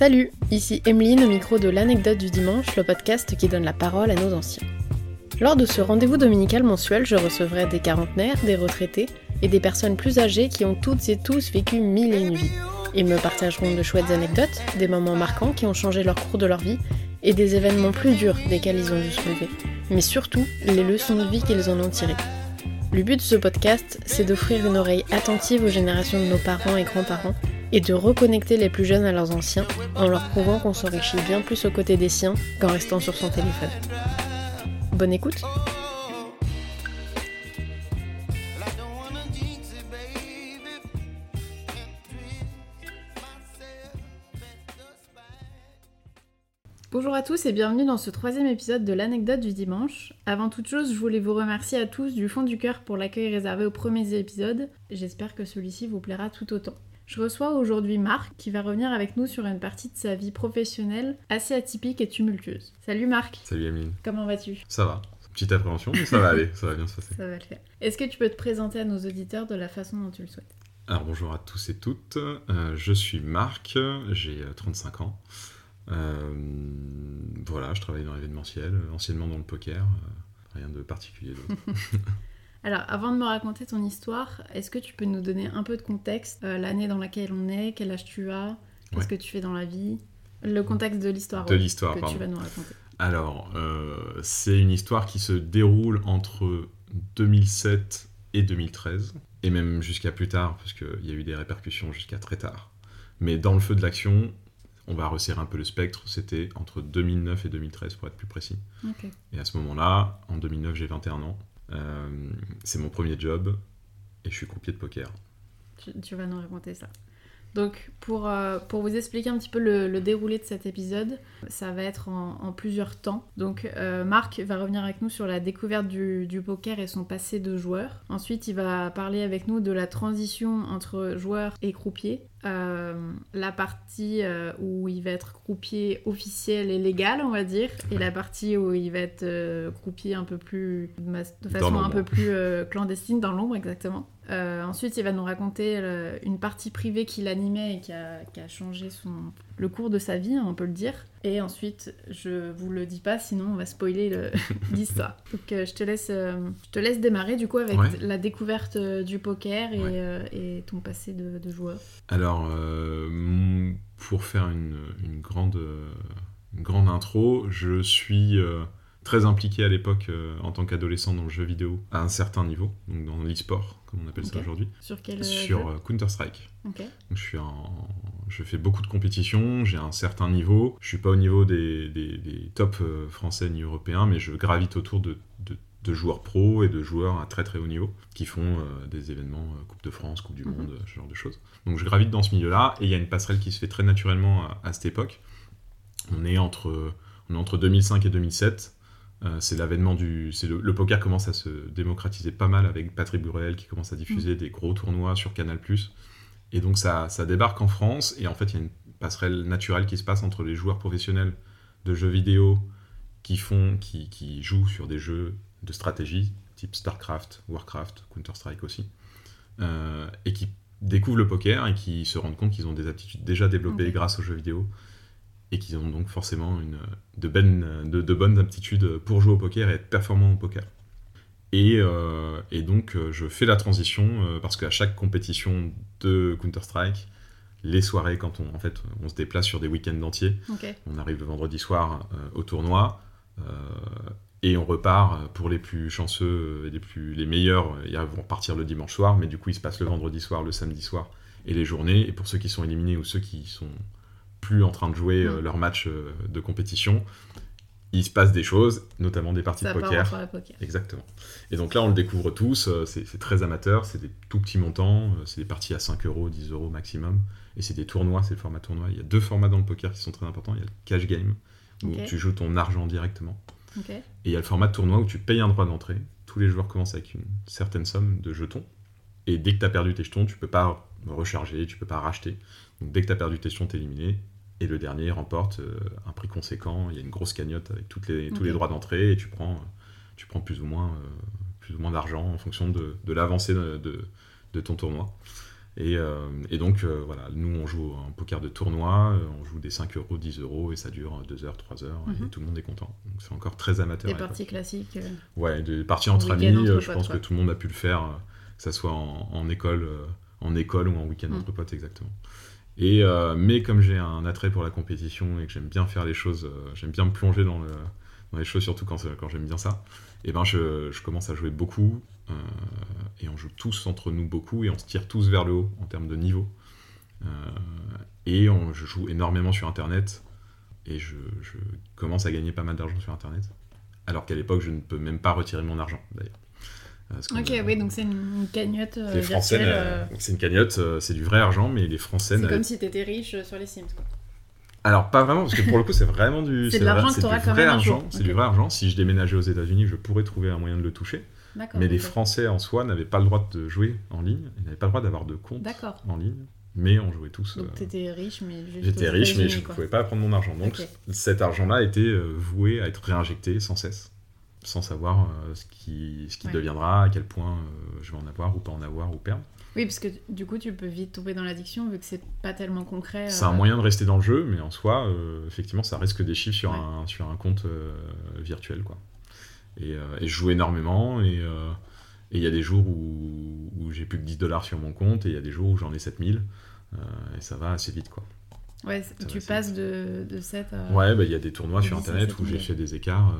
Salut, ici Emeline au micro de l'anecdote du dimanche, le podcast qui donne la parole à nos anciens. Lors de ce rendez-vous dominical mensuel, je recevrai des quarantenaires, des retraités et des personnes plus âgées qui ont toutes et tous vécu mille et une vies. Ils me partageront de chouettes anecdotes, des moments marquants qui ont changé leur cours de leur vie et des événements plus durs desquels ils ont dû se lever. Mais surtout, les leçons de vie qu'ils en ont tirées. Le but de ce podcast, c'est d'offrir une oreille attentive aux générations de nos parents et grands-parents et de reconnecter les plus jeunes à leurs anciens en leur prouvant qu'on s'enrichit bien plus aux côtés des siens qu'en restant sur son téléphone. Bonne écoute Bonjour à tous et bienvenue dans ce troisième épisode de l'anecdote du dimanche. Avant toute chose, je voulais vous remercier à tous du fond du cœur pour l'accueil réservé aux premiers épisodes. J'espère que celui-ci vous plaira tout autant. Je reçois aujourd'hui Marc qui va revenir avec nous sur une partie de sa vie professionnelle assez atypique et tumultueuse. Salut Marc Salut Emeline. Comment vas-tu? Ça va. Petite appréhension, mais ça va aller, ça va bien se passer. Ça va le faire. Est-ce que tu peux te présenter à nos auditeurs de la façon dont tu le souhaites? Alors bonjour à tous et toutes, euh, je suis Marc, j'ai 35 ans. Euh, voilà, je travaille dans l'événementiel, anciennement dans le poker, euh, rien de particulier d'autre. Alors, avant de me raconter ton histoire, est-ce que tu peux nous donner un peu de contexte euh, L'année dans laquelle on est, quel âge tu as, qu'est-ce que tu fais dans la vie? Le contexte de l'histoire. De l'histoire, que pardon. tu vas nous raconter. Alors, euh, c'est une histoire qui se déroule entre 2007 et 2013, et même jusqu'à plus tard, parce qu'il y a eu des répercussions jusqu'à très tard. Mais dans le feu de l'action, on va resserrer un peu le spectre, c'était entre 2009 et 2013 pour être plus précis. Et à ce moment-là, en 2009, j'ai 21 ans. Euh, c'est mon premier job et je suis croupier de poker. Tu, tu vas nous raconter ça. Donc, pour, euh, pour vous expliquer un petit peu le, le déroulé de cet épisode, ça va être en, en plusieurs temps. Donc, euh, Marc va revenir avec nous sur la découverte du, du poker et son passé de joueur. Ensuite, il va parler avec nous de la transition entre joueur et croupier. Euh, la partie où il va être croupier officiel et légal, on va dire, et la partie où il va être croupier un peu plus de, façon un peu plus clandestine, dans l'ombre exactement. Euh, ensuite, il va nous raconter euh, une partie privée qu'il animait et qui a, qui a changé son, le cours de sa vie, on peut le dire. Et ensuite, je vous le dis pas, sinon on va spoiler le- l'histoire. Donc, euh, je, te laisse, euh, je te laisse démarrer du coup avec Ouais. la découverte du poker et, Ouais. et ton passé de, de joueur. Alors, pour faire une, une grande, une grande intro, je suis très impliqué à l'époque euh, en tant qu'adolescent dans le jeu vidéo à un certain niveau, donc dans l'e-sport, comme on appelle ça aujourd'hui, Sur quel euh, sur euh, Counter-Strike. Donc, je, suis en- je fais beaucoup de compétitions, j'ai un certain niveau. Je suis pas au niveau des, des, des top euh, français ni européens, mais je gravite autour de, de- de joueurs pros et de joueurs à très très haut niveau qui font euh, des événements euh, Coupe de France, Coupe du Mhm. Monde, ce genre de choses. Donc je gravite dans ce milieu-là et il y a une passerelle qui se fait très naturellement à, à cette époque. On est entre, on est entre 2005 et 2007. Euh, c'est l'avènement du. c'est Le, le poker commence à se démocratiser pas mal avec Patrick Burel qui commence à diffuser des gros tournois sur Canal. Et donc ça, ça débarque en France et en fait il y a une passerelle naturelle qui se passe entre les joueurs professionnels de jeux vidéo qui font, qui, qui jouent sur des jeux de stratégie type StarCraft, Warcraft, Counter-Strike aussi, euh, et qui découvrent le poker et qui se rendent compte qu'ils ont des aptitudes déjà développées Ok. grâce aux jeux vidéo et qu'ils ont donc forcément une, de, bonnes, de, de bonnes aptitudes pour jouer au poker et être performant au poker. Et, euh, et donc euh, je fais la transition euh, parce qu'à chaque compétition de Counter-Strike, les soirées, quand on, en fait, on se déplace sur des week-ends entiers, on arrive le vendredi soir euh, au tournoi et on repart pour les plus chanceux et les, plus, les meilleurs. Ils vont partir le dimanche soir, mais du coup, ils se passent le vendredi soir, le samedi soir et les journées. Et pour ceux qui sont éliminés ou ceux qui sont plus en train de jouer euh, Mm. leur match euh, de compétition, il se passe des choses, notamment des parties Ça de poker. Exactement. Et donc là, on le découvre tous, euh, c'est très amateur, c'est des tout petits montants, euh, c'est des parties à 5 euros, 10 euros maximum, et c'est des tournois, c'est le format tournoi. Il y a deux formats dans le poker qui sont très importants, il y a le cash game, où tu joues ton argent directement, et il y a le format tournoi où tu payes un droit d'entrée. Tous les joueurs commencent avec une certaine somme de jetons, et dès que tu as perdu tes jetons, tu peux pas recharger, tu peux pas racheter. Donc dès que tu as perdu tes tu es éliminé. Et le dernier remporte euh, un prix conséquent. Il y a une grosse cagnotte avec toutes les, tous les droits d'entrée et tu prends, euh, tu prends plus ou moins, euh, plus ou moins d'argent en fonction de, de l'avancée de, de- de ton tournoi. Et, euh, et donc, euh, voilà, nous, on joue un poker de tournoi, euh, on joue des 5 euros, 10 euros, et ça dure 2 heures, 3 heures, et Mhm. tout le monde est content. Donc, c'est encore très amateur. Des parties classiques. Ouais, des parties entre amis, entre je pense quoi. que tout le monde a pu le faire, que ça soit en, en école, en école ou en week-end Mm. entre potes, exactement. Et, euh, mais comme j'ai un attrait pour la compétition et que j'aime bien faire les choses, euh, j'aime bien me plonger dans, le, dans les choses, surtout quand, quand j'aime bien ça, et ben je, je commence à jouer beaucoup, euh, et on joue tous entre nous beaucoup, et on se tire tous vers le haut en termes de niveau. Euh, et on, je joue énormément sur Internet, et je, je commence à gagner pas mal d'argent sur Internet. Alors qu'à l'époque, je ne peux même pas retirer mon argent, d'ailleurs. Ok, oui, donc c'est une, cagnotte virtuelle. euh, euh, c'est une cagnotte, euh, c'est du vrai argent, mais les Français C'est comme si t'étais riche sur les Sims, quoi. Alors, pas vraiment, parce que pour le coup, c'est vraiment du. C'est de vrai- l'argent que c'est t'auras quand même argent. C'est du vrai argent. Si je déménageais aux États-Unis, je pourrais trouver un moyen de le toucher. Mais les. Français en soi n'avaient pas le droit de jouer en ligne. Ils n'avaient pas le droit d'avoir de compte en ligne. Mais on jouait tous. Donc t'étais riche, mais. J'étais riche, mais je ne pouvais pas prendre mon argent. Donc cet argent-là était voué à être réinjecté sans cesse, sans savoir euh, ce qui, ce qui Ouais. deviendra, à quel point euh, je vais en avoir ou pas en avoir ou perdre. Oui, parce que du coup, tu peux vite tomber dans l'addiction vu que c'est pas tellement concret. C'est un euh, moyen de rester dans le jeu, mais en soi, effectivement, ça risque des chiffres sur, Ouais. un, sur un compte virtuel. Quoi. Et, et je joue énormément, et il y a des jours où, où j'ai plus que 10 dollars sur mon compte, et il y a des jours où j'en ai 7000, euh, et ça va assez vite. quoi. Ouais, tu passes de, de 7 à. Ouais, bah, il y a des tournois de sur 10 à Internet 7 où j'ai 000. fait des écarts. euh,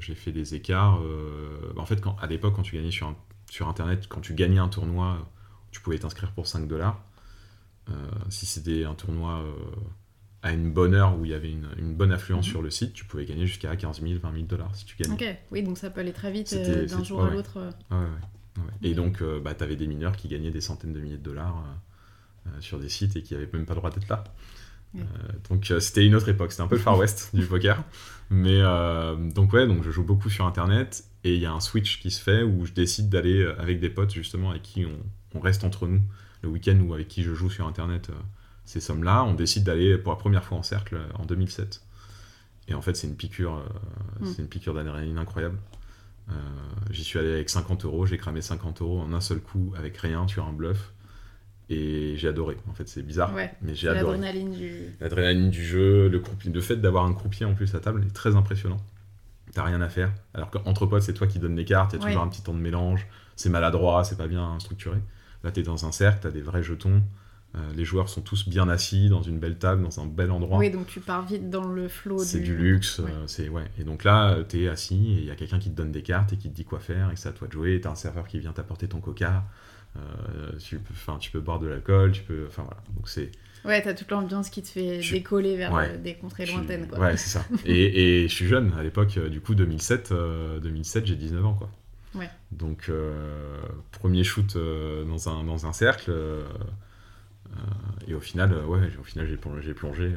j'ai fait des écarts. euh, en fait, quand, à l'époque, quand tu gagnais sur, un- sur Internet, quand tu gagnais un tournoi, tu pouvais t'inscrire pour 5 dollars. Euh, si c'était un tournoi euh, à une bonne heure où il y avait une, une bonne affluence Mhm. sur le site, tu pouvais gagner jusqu'à 15 000, 20 000 dollars si tu gagnais. Ok, oui, donc ça peut aller très vite euh, d'un jour ouais, à l'autre. euh. Ouais, ouais, ouais. Et donc, euh, bah, tu avais des mineurs qui gagnaient des centaines de milliers de dollars euh, euh, sur des sites et qui n'avaient même pas le droit d'être là. Ouais. Euh, donc, euh, c'était une autre époque. C'était un peu le Far West du poker. Mais euh, donc, ouais, donc je joue beaucoup sur Internet et il y a un switch qui se fait où je décide d'aller avec des potes, justement, avec qui on, on reste entre nous le week-end ou avec qui je joue sur Internet ces sommes-là. On décide d'aller pour la première fois en cercle en 2007. Et en fait, c'est une piqûre, euh, Mm. c'est une piqûre d'adrénaline incroyable. Euh, J'y suis allé avec 50 euros, j'ai cramé 50 euros en un seul coup avec rien sur un bluff. Et j'ai adoré. En fait, c'est bizarre, Ouais, mais j'ai adoré. l'adrénaline du. L'adrénaline du jeu, le, croupier, le fait d'avoir un croupier en plus à table est très impressionnant. T'as rien à faire. Alors qu'entre potes, c'est toi qui donnes les cartes, il y a Ouais. toujours un petit temps de mélange, c'est maladroit, c'est pas bien structuré. Là, t'es dans un cercle, t'as des vrais jetons, euh, les joueurs sont tous bien assis dans une belle table, dans un bel endroit. Oui, donc tu pars vite dans le flow C'est du... du luxe, Ouais. euh, c'est ouais. Et donc là, euh, t'es assis et il y a quelqu'un qui te donne des cartes et qui te dit quoi faire et que c'est à toi de jouer. T'as un serveur qui vient t'apporter ton coca. Euh, tu peux, tu peux boire de l'alcool, tu peux, enfin voilà. Donc c'est Ouais, t'as toute l'ambiance qui te fait Je- décoller vers Ouais. euh, des contrées lointaines, quoi. Ouais, c'est ça. et, et je suis jeune à l'époque, euh, du coup 2007, euh, 2007, j'ai 19 ans quoi. Ouais. Donc euh, premier shoot euh, dans un dans un cercle et au final, ouais, au final j'ai plongé, j'ai plongé,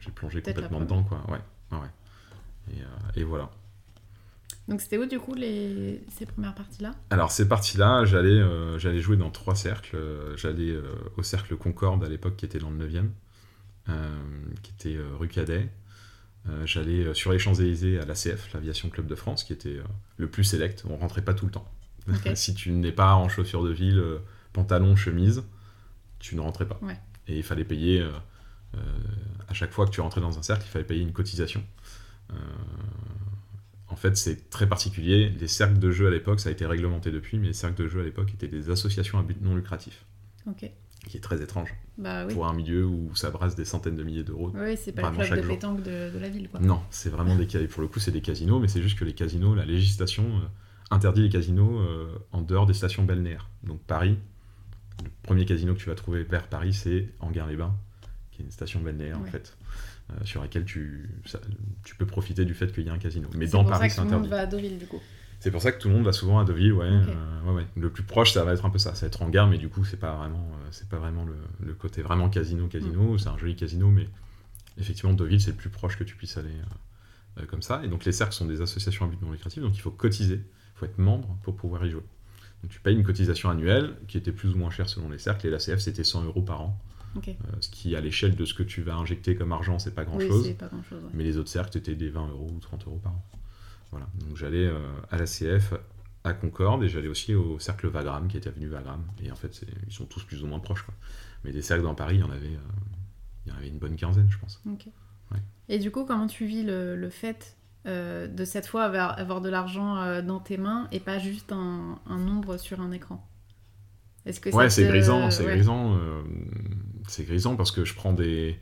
j'ai plongé complètement dedans quoi. Ouais, ouais. et voilà. Donc c'était où, du coup, les... ces premières parties-là? Alors ces parties-là, j'allais euh, j'allais jouer dans trois cercles. J'allais euh, au cercle Concorde à l'époque qui était dans le 9e, euh, qui était rue Cadet. J'allais sur les Champs-Élysées à l'ACF, l'Aviation Club de France, qui était le plus sélect. On rentrait pas tout le temps. Si tu n'es pas en chaussures de ville, pantalon, chemise, tu ne rentrais pas. Ouais. Et il fallait payer, à chaque fois que tu rentrais dans un cercle, il fallait payer une cotisation. En fait, c'est très particulier. Les cercles de jeu à l'époque, ça a été réglementé depuis, mais les cercles de jeu à l'époque étaient des associations à but non lucratif, Ok. qui est très étrange Bah oui. pour un milieu où ça brasse des centaines de milliers d'euros. Oui, c'est pas le club de jour. pétanque de, de la ville, quoi. Non, c'est vraiment des casinos. Pour le coup, c'est des casinos, mais c'est juste que les casinos, la législation euh, interdit les casinos euh, en dehors des stations balnéaires. Donc Paris, le premier casino que tu vas trouver vers Paris, c'est Anguin-les-Bains, qui est une station balnéaire en fait, sur laquelle tu, ça- tu peux profiter du fait qu'il y a un casino. Mais C'est dans pour Paris, ça c'est que tout le monde interdit. va à Deauville, du coup. C'est pour ça que tout le monde va souvent à Deauville, ouais, euh, ouais, ouais. Le plus proche, ça va être un peu ça. Ça va être Anguin, mais du coup, c'est pas vraiment, euh, c'est pas vraiment le, le côté vraiment casino, casino. Mm. C'est un joli casino, mais effectivement, Deauville, c'est le plus proche que tu puisses aller euh, euh, comme ça. Et donc, les cercles sont des associations à but non lucratif, donc il faut cotiser, il faut être membre pour pouvoir y jouer. Donc, tu payes une cotisation annuelle qui était plus ou moins chère selon les cercles, et la CF, c'était 100 euros par an, Euh, ce qui, à l'échelle de ce que tu vas injecter comme argent, c'est pas grand Oui, chose. c'est pas grand chose. Mais les autres cercles, c'était des 20 euros ou 30 euros par an. Voilà. Donc j'allais euh, à la CF à Concorde et j'allais aussi au cercle Vagram qui était avenue Vagram. Et en fait, ils sont tous plus ou moins proches. Quoi. Mais des cercles dans Paris, il y en avait, euh, il y en avait une bonne quinzaine, je pense. Ouais. Et du coup, comment tu vis le, le fait de cette fois avoir, avoir de l'argent dans tes mains et pas juste un, un nombre sur un écran? Est-ce que Ouais, c'est te- grisant, c'est ouais. grisant. euh, c'est grisant parce que je prends des.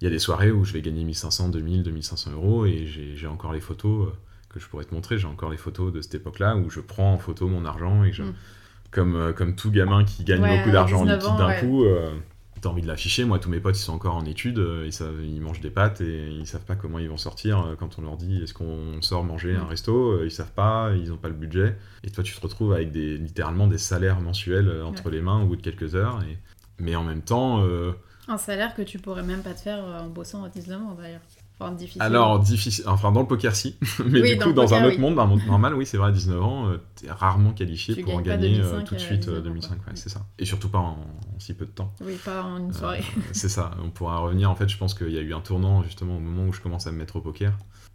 Il y a des soirées où je vais gagner 1500, 2000, 2500 euros et j'ai encore les photos euh, que je pourrais te montrer. J'ai encore les photos de cette époque-là où je prends en photo mon argent et je- Mm. comme, euh, comme tout gamin qui gagne Ouais, beaucoup d'argent en 19 liquide d'un ouais. coup, euh, t'as envie de l'afficher. Moi, tous mes potes, ils sont encore en études, euh, ils, savent, ils mangent des pâtes et ils savent pas comment ils vont sortir quand on leur dit est-ce qu'on sort manger un Mm. resto, ils savent pas, ils ont pas le budget. Et toi, tu te retrouves avec des, littéralement des salaires mensuels entre les mains au bout de quelques heures. Et... Mais en même temps, euh, Un salaire que tu pourrais même pas te faire euh, en bossant à 19 ans d'ailleurs. Enfin, difficile. alors difficile, enfin dans le poker si, mais Oui, du coup dans poker, un autre oui. monde, dans un monde normal, oui c'est vrai, à 19 ans, euh, t'es rarement qualifié Tu pour en gagner euh, 2005 tout de suite euh, 19 ans, 2005, quoi. ouais, Mm. c'est ça. Et surtout pas en, en si peu de temps. Oui, pas en une soirée. Euh, c'est ça, on pourra revenir. En fait, je pense qu'il y a eu un tournant justement au moment où je commence à me mettre au poker.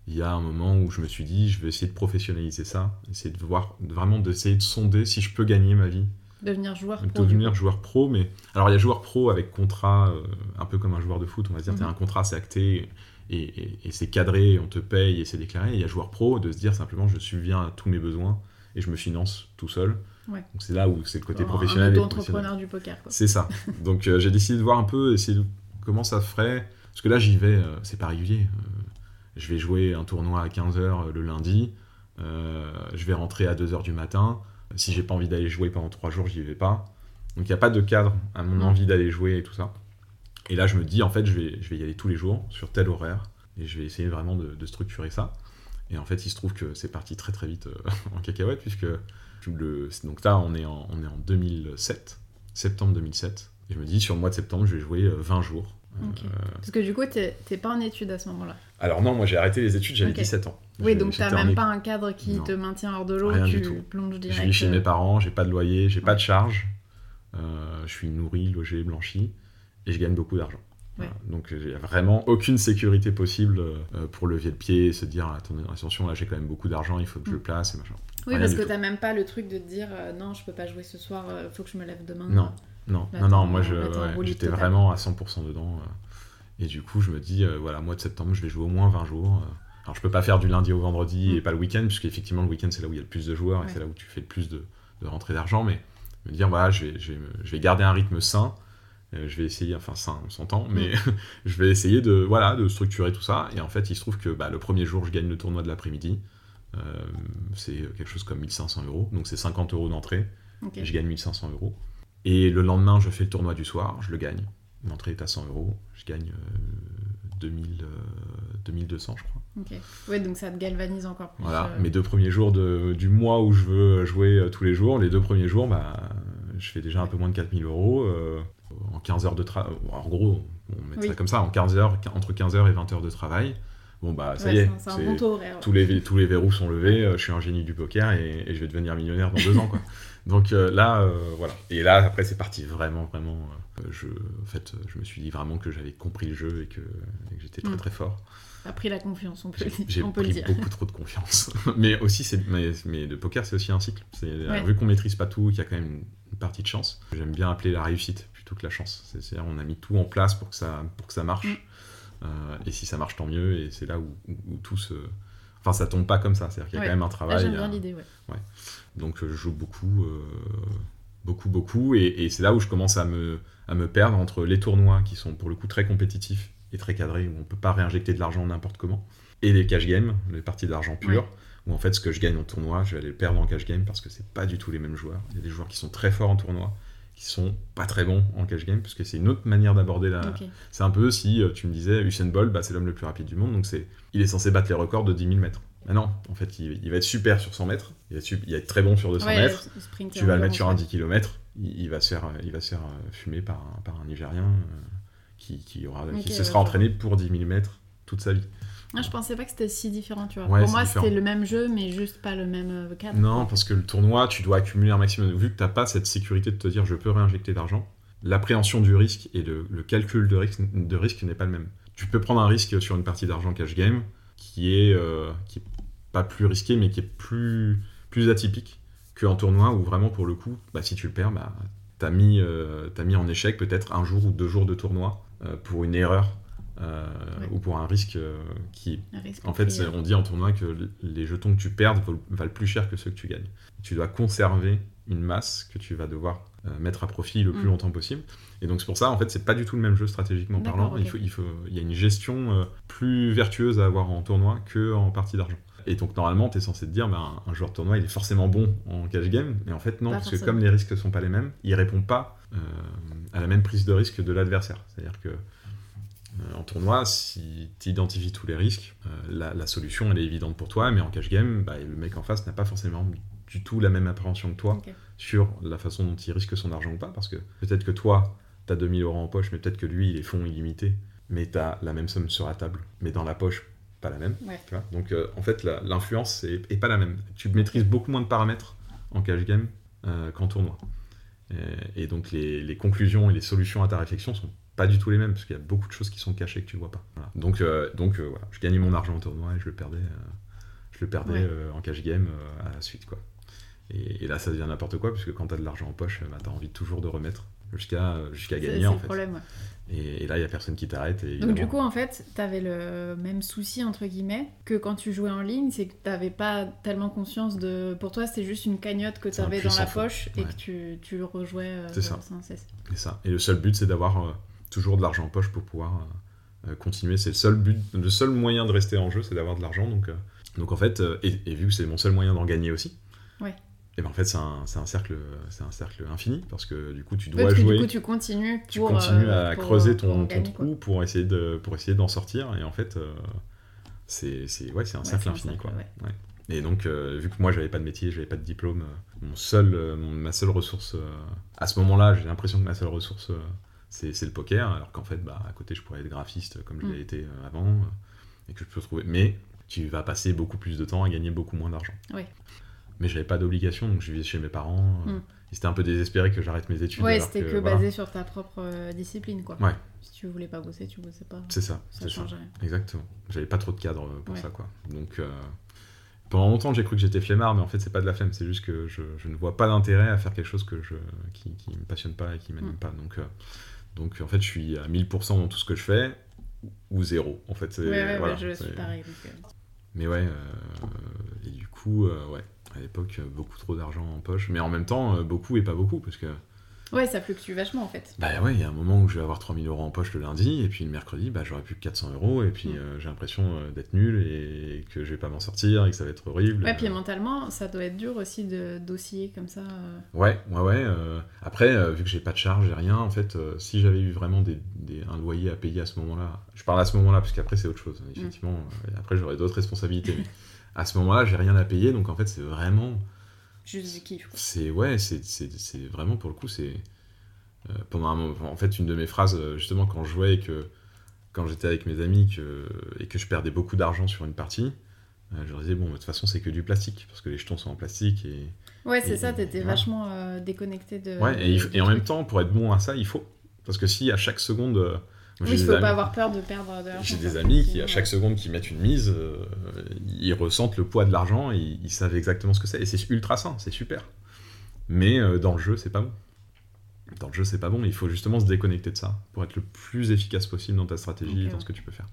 Il y a un moment où je me suis dit, je vais essayer de professionnaliser ça, essayer de voir, vraiment d'essayer de sonder si je peux gagner ma vie, Devenir joueur pro. devenir joueur pro. Mais alors, il y a joueur pro avec contrat, euh, un peu comme un joueur de foot, on va se dire, Mhm. tu as un contrat, c'est acté et, et- et c'est cadré, on te paye et c'est déclaré. Et il y a joueur pro de se dire simplement, je subviens à tous mes besoins et je me finance tout seul. Ouais. Donc c'est là où c'est le côté Un professionnel. professionnel. auto-entrepreneur du poker. C'est ça. Donc euh, j'ai décidé de voir un peu, essayer de comment ça ferait. Parce que là j'y vais, euh, c'est pas régulier. Euh, je vais jouer un tournoi à 15h le lundi. je vais rentrer à 2h du matin. Si j'ai pas envie d'aller jouer pendant 3 jours, j'y vais pas. Donc il n'y a pas de cadre à mon envie d'aller jouer et tout ça. Et là je me dis en fait je vais, je vais y aller tous les jours sur tel horaire. Et je vais essayer vraiment de, de structurer ça. Et en fait il se trouve que c'est parti très très vite euh, en cacahuète puisque le, donc là on est en, on est en 2007 septembre 2007. Et je me dis, sur le mois de septembre, je vais jouer euh, 20 jours. Euh, Parce que du coup, t'es pas en études à ce moment-là. alors non, moi j'ai arrêté les études, j'avais Ok. 17 ans. Oui, donc t'as en même pas un cadre qui Non. te maintient hors de l'eau, tu tout. plonges direct. Je vis chez euh, mes parents, j'ai pas de loyer, j'ai pas Ouais. de charge. Euh, je suis nourri, logé, blanchi. Et je gagne beaucoup d'argent. Ouais. Voilà. Donc il n'y a vraiment aucune sécurité possible euh, pour lever le pied et se dire Attendez, attention, là j'ai quand même beaucoup d'argent, il faut que je le Mm. place et machin. Oui, Rien parce que t'as même pas le truc de te dire euh, non, je peux pas jouer ce soir, euh, faut que je me lève demain. Non. Non, Là, non, non, en- moi ouais, j'étais vraiment à 100% dedans. euh. et du coup, je me dis, euh, voilà, mois de septembre, je vais jouer au moins 20 jours. euh. Alors, je peux pas faire du lundi au vendredi Mm. et pas le week-end, puisque effectivement, le week-end, c'est là où il y a le plus de joueurs Ouais. et c'est là où tu fais le plus de, de rentrées d'argent. Mais me dire, voilà, je vais, je vais, me- je vais garder un rythme sain. je vais essayer, enfin sain, on s'entend, mais je vais essayer de, voilà, de structurer tout ça. Et en fait, il se trouve que bah, le premier jour, je gagne le tournoi de l'après-midi. C'est quelque chose comme 1500 euros, donc c'est 50 euros d'entrée. Je gagne 1500 euros. Et le lendemain, je fais le tournoi du soir, je le gagne. L'entrée est à 100 euros, je gagne euh, 2000, euh, 2200, je crois. Ok. Ouais, donc ça te galvanise encore plus. Voilà, euh, mes deux premiers jours de- du mois où je veux jouer euh, tous les jours, les deux premiers jours, bah, je fais déjà un peu moins de 4000 euros. euh, en 15 heures de travail. En gros, on met Oui. ça comme ça, en 15 heures, entre 15 heures et 20 heures de travail. Bon, bah, ça ouais, y est. c'est un- C'est un c'est- bon taux horaire. tous les, tous les verrous sont levés, euh, je suis un génie du poker et, et je vais devenir millionnaire dans deux ans. Quoi. Donc euh, là, euh, voilà. Et là, après, c'est parti vraiment, vraiment. euh, je, en fait, je me suis dit vraiment que j'avais compris le jeu et que, j'étais très, Mm. très fort. T'as pris la confiance, on peut, J'ai- le- J'ai peut le pris dire. beaucoup trop de confiance. mais aussi, c'est, mais, mais le poker, c'est aussi un cycle. C'est, Ouais. Vu qu'on maîtrise pas tout, qu'il y a quand même une, partie de chance. J'aime bien appeler la réussite plutôt que la chance. C'est, c'est-à-dire, on a mis tout en place pour que ça, pour que ça marche. Mm. Et si ça marche, tant mieux. Et c'est là où, où, où tout se. Enfin, ça tombe pas comme ça. C'est-à-dire qu'il y a Ouais. quand même un Là, travail. j'aime bien l'idée, ouais. Donc euh, je joue beaucoup, euh, beaucoup, beaucoup, et, et c'est là où je commence à me, à me perdre entre les tournois qui sont pour le coup très compétitifs et très cadrés, où on peut pas réinjecter de l'argent n'importe comment, et les cash games, les parties d'argent pur, Ouais. où en fait ce que je gagne en tournoi, je vais aller le perdre en cash game parce que c'est pas du tout les mêmes joueurs. Il y a des joueurs qui sont très forts en tournoi, qui sont pas très bons en cash game, parce que c'est une autre manière d'aborder la, c'est un peu si euh, tu me disais Usain Bolt, bah, c'est l'homme le plus rapide du monde, donc c'est, il est censé battre les records de 10 000 mètres. Mais non, en fait, il, il va être super sur 100 mètres, il va être, sup- il va être très bon sur 200 Ouais, mètres, tu vas le mettre sur un ouais. 10 km, il, il va se faire, il va se faire euh, fumer par un, par un Nigérien euh, qui, qui, aura, Ok, qui se sera entraîné pour 10 000 mètres toute sa vie. Ah, je pensais pas que c'était si différent, tu vois. Ouais, Pour moi, c'était le même jeu, mais juste pas le même euh, cadre. Non, parce que le tournoi, tu dois accumuler un maximum. Vu que tu n'as pas cette sécurité de te dire je peux réinjecter d'argent, l'appréhension du risque et le, le calcul de risque, de risque n'est pas le même. Tu peux prendre un risque sur une partie d'argent cash game qui est, euh, qui est pas plus risqué, mais qui est plus, plus atypique qu'en tournoi où vraiment pour le coup, bah, si tu le perds, bah, t'as mis, euh, mis en échec peut-être un jour ou deux jours de tournoi euh, pour une erreur euh, Ouais. ou pour un risque qui... Un risque En fait, on dit en tournoi que les jetons que tu perds valent, plus cher que ceux que tu gagnes. Tu dois conserver une masse que tu vas devoir mettre à profit le plus Mm. longtemps possible. Et donc c'est pour ça, en fait, c'est pas du tout le même jeu stratégiquement parlant. Il, faut, il, faut, il y a une gestion plus vertueuse à avoir en tournoi que en partie d'argent. Et donc normalement, tu es censé te dire, ben, un joueur de tournoi, il est forcément bon en cash game, mais en fait non, Pas parce que comme les risques sont pas les mêmes, il répond pas euh, à la même prise de risque de l'adversaire. C'est-à-dire que euh, en tournoi, si tu identifies tous les risques, euh, la, la solution elle est évidente pour toi, mais en cash game, bah, le mec en face n'a pas forcément du tout la même appréhension que toi sur la façon dont il risque son argent ou pas, parce que peut-être que toi, tu as 2000 euros en poche, mais peut-être que lui, il est fonds illimité, mais tu as la même somme sur la table, mais dans la poche, pas la même. Ouais. tu vois. Donc euh, en fait, l'influence est, est pas la même. Tu maîtrises beaucoup moins de paramètres en cash game euh, qu'en tournoi. Et, et donc les, les conclusions et les solutions à ta réflexion sont pas du tout les mêmes, parce qu'il y a beaucoup de choses qui sont cachées que tu vois pas. Voilà. Donc, euh, donc voilà, je gagnais mon argent en tournoi et je le perdais, je le perdais Ouais. en cash game à la suite. quoi. Et, et là, ça devient n'importe quoi, parce que quand tu as de l'argent en poche, bah, tu as envie toujours de remettre jusqu'à gagner c'est en le fait. problème, ouais. Et, et là, il y a personne qui t'arrête. Donc du coup, en fait, t'avais le même souci, entre guillemets, que quand tu jouais en ligne, c'est que t'avais pas tellement conscience de... Pour toi, c'était juste une cagnotte que C'est un t'avais dans la poche et que tu, tu rejouais euh, C'est ça. sans cesse. C'est ça. Et le seul but, c'est d'avoir euh, toujours de l'argent en poche pour pouvoir euh, continuer. C'est le seul but, le seul moyen de rester en jeu, c'est d'avoir de l'argent. Donc, donc en fait, et, et vu que c'est mon seul moyen d'en gagner aussi, Ouais. Et ben en fait, c'est un, c'est un cercle, c'est un cercle infini parce que du coup, tu dois parce que jouer. du coup, tu continues tu pour... continues euh, à pour, creuser euh, ton, trou pour essayer de pour essayer d'en sortir et en fait euh, c'est c'est ouais c'est un Ouais, cercle un infini cercle, quoi ouais. Ouais. et donc vu que moi j'avais pas de métier j'avais pas de diplôme mon seul mon- ma seule ressource à ce moment-là j'ai l'impression que ma seule ressource c'est le poker alors qu'en fait bah à côté je pourrais être graphiste comme je Mm. l'ai été avant et que je peux trouver mais tu vas passer beaucoup plus de temps à gagner beaucoup moins d'argent Ouais. Mais j'avais pas d'obligation donc je vivais chez mes parents euh, Mm. ils étaient un peu désespérés que j'arrête mes études Ouais, c'était que, voilà. basé sur ta propre euh, discipline, quoi. Ouais. Si tu voulais pas bosser, tu bossais pas. c'est ça Ça change rien. Exactement. J'avais pas trop de cadre euh, pour Ouais. ça, quoi. Donc, euh, pendant longtemps, j'ai cru que j'étais flemmard, mais en fait, c'est pas de la flemme. C'est juste que je, je ne vois pas d'intérêt à faire quelque chose que je, qui, qui me passionne pas et qui m'anime Mm. pas. Donc, euh, donc, en fait, je suis à 1000% dans tout ce que je fais ou zéro. En fait, c'est- Ouais, ouais, voilà, je suis pareil. donc, Mais ouais, euh, et du coup, euh, ouais, à l'époque, euh, beaucoup trop d'argent en poche. Mais en même temps, euh, beaucoup et pas beaucoup, parce que Ouais, ça fluctue vachement, en fait. bah ouais, il y a un moment où je vais avoir 3000 euros en poche le lundi, et puis le mercredi, bah j'aurai plus que 400 euros, et puis Mm. euh, j'ai l'impression d'être nul, et que je vais pas m'en sortir, et que ça va être horrible. Ouais, puis Euh, mentalement, ça doit être dur aussi de d'osciller comme ça. ouais, ouais, ouais. euh, Après, vu que j'ai pas de charge, j'ai rien, en fait, si j'avais eu vraiment des, des- un loyer à payer à ce moment-là, je parle à ce moment-là, parce qu'après c'est autre chose, Mm. effectivement, et après j'aurais d'autres responsabilités, mais à ce moment-là, j'ai rien à payer, donc en fait, c'est vraiment. Juste du kiff. C'est ouais, c'est c'est- c'est vraiment pour le coup, c'est euh, pendant un moment. En fait, une de mes phrases, euh, justement, quand je jouais et que quand j'étais avec mes amis que, et que je perdais beaucoup d'argent sur une partie, euh, je leur disais bon, de toute façon, c'est que du plastique parce que les jetons sont en plastique et Ouais, c'est ça, t'étais vachement euh, déconnecté de. ouais, et, en même temps, pour être bon à ça, il faut parce que si à chaque seconde, euh, Oui, il des faut amis- pas avoir peur de perdre de l'argent. J'ai des amis qui, à chaque seconde qu'ils mettent une mise, euh, ils ressentent le poids de l'argent et ils, ils savent exactement ce que c'est. Et c'est ultra sain, c'est super. Mais euh, dans le jeu, c'est pas bon. Dans le jeu, c'est pas bon. Il faut justement se déconnecter de ça pour être le plus efficace possible dans ta stratégie et Ok, dans ce que tu peux faire.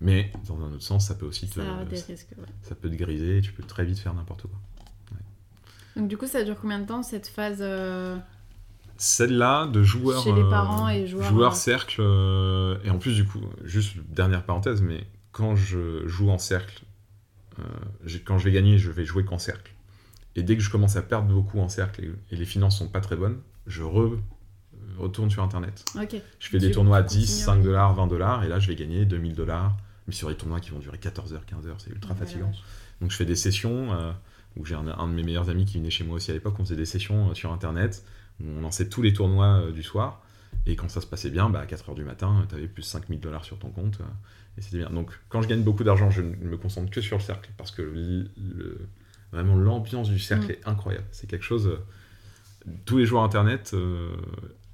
Mais dans un autre sens, ça peut aussi te, Ça a des risques, ouais. ça peut te griser et tu peux très vite faire n'importe quoi. Donc, du coup, ça dure combien de temps cette phase euh, Celle-là, de joueur. Chez les euh, parents et joueurs, joueur euh, cercle. euh, et en plus, du coup, juste dernière parenthèse, mais quand je joue en cercle, quand je vais gagner, je vais jouer qu'en cercle. Et dès que je commence à perdre beaucoup en cercle et, les finances sont pas très bonnes, je re- retourne sur internet. Je fais des tournois à tu 10, continues, 5 ouais. dollars, 20 dollars, et là je vais gagner 2000 dollars. Mais sur des tournois qui vont durer 14 heures, 15 heures, c'est ultra fatigant. Donc je fais des sessions euh, où j'ai un, un de mes meilleurs amis qui venait chez moi aussi à l'époque. On faisait des sessions euh, sur internet on lançait tous les tournois euh, du soir. Et quand ça se passait bien, bah, à 4h du matin, tu avais plus 5000 dollars sur ton compte. euh, et c'était bien. Donc quand je gagne beaucoup d'argent, je ne me concentre que sur le cercle parce que le- le- vraiment l'ambiance du cercle Mm. est incroyable. C'est quelque chose. euh, tous les joueurs internet, euh,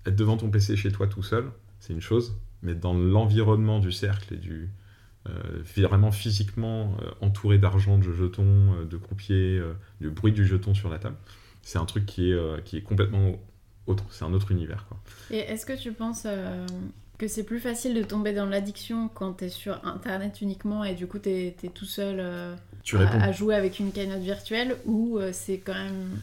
être devant ton PC chez toi tout seul, c'est une chose. Mais dans l'environnement du cercle et du, euh, vraiment physiquement euh, entouré d'argent, de jetons, euh, de croupiers, euh, du bruit du jeton sur la table. c'est un truc qui est, qui est complètement autre, c'est un autre univers. Quoi. Et est-ce que tu penses que c'est plus facile de tomber dans l'addiction quand tu es sur Internet uniquement et du coup tu es, tout seul tu à, à, jouer avec une cagnotte virtuelle ou c'est quand même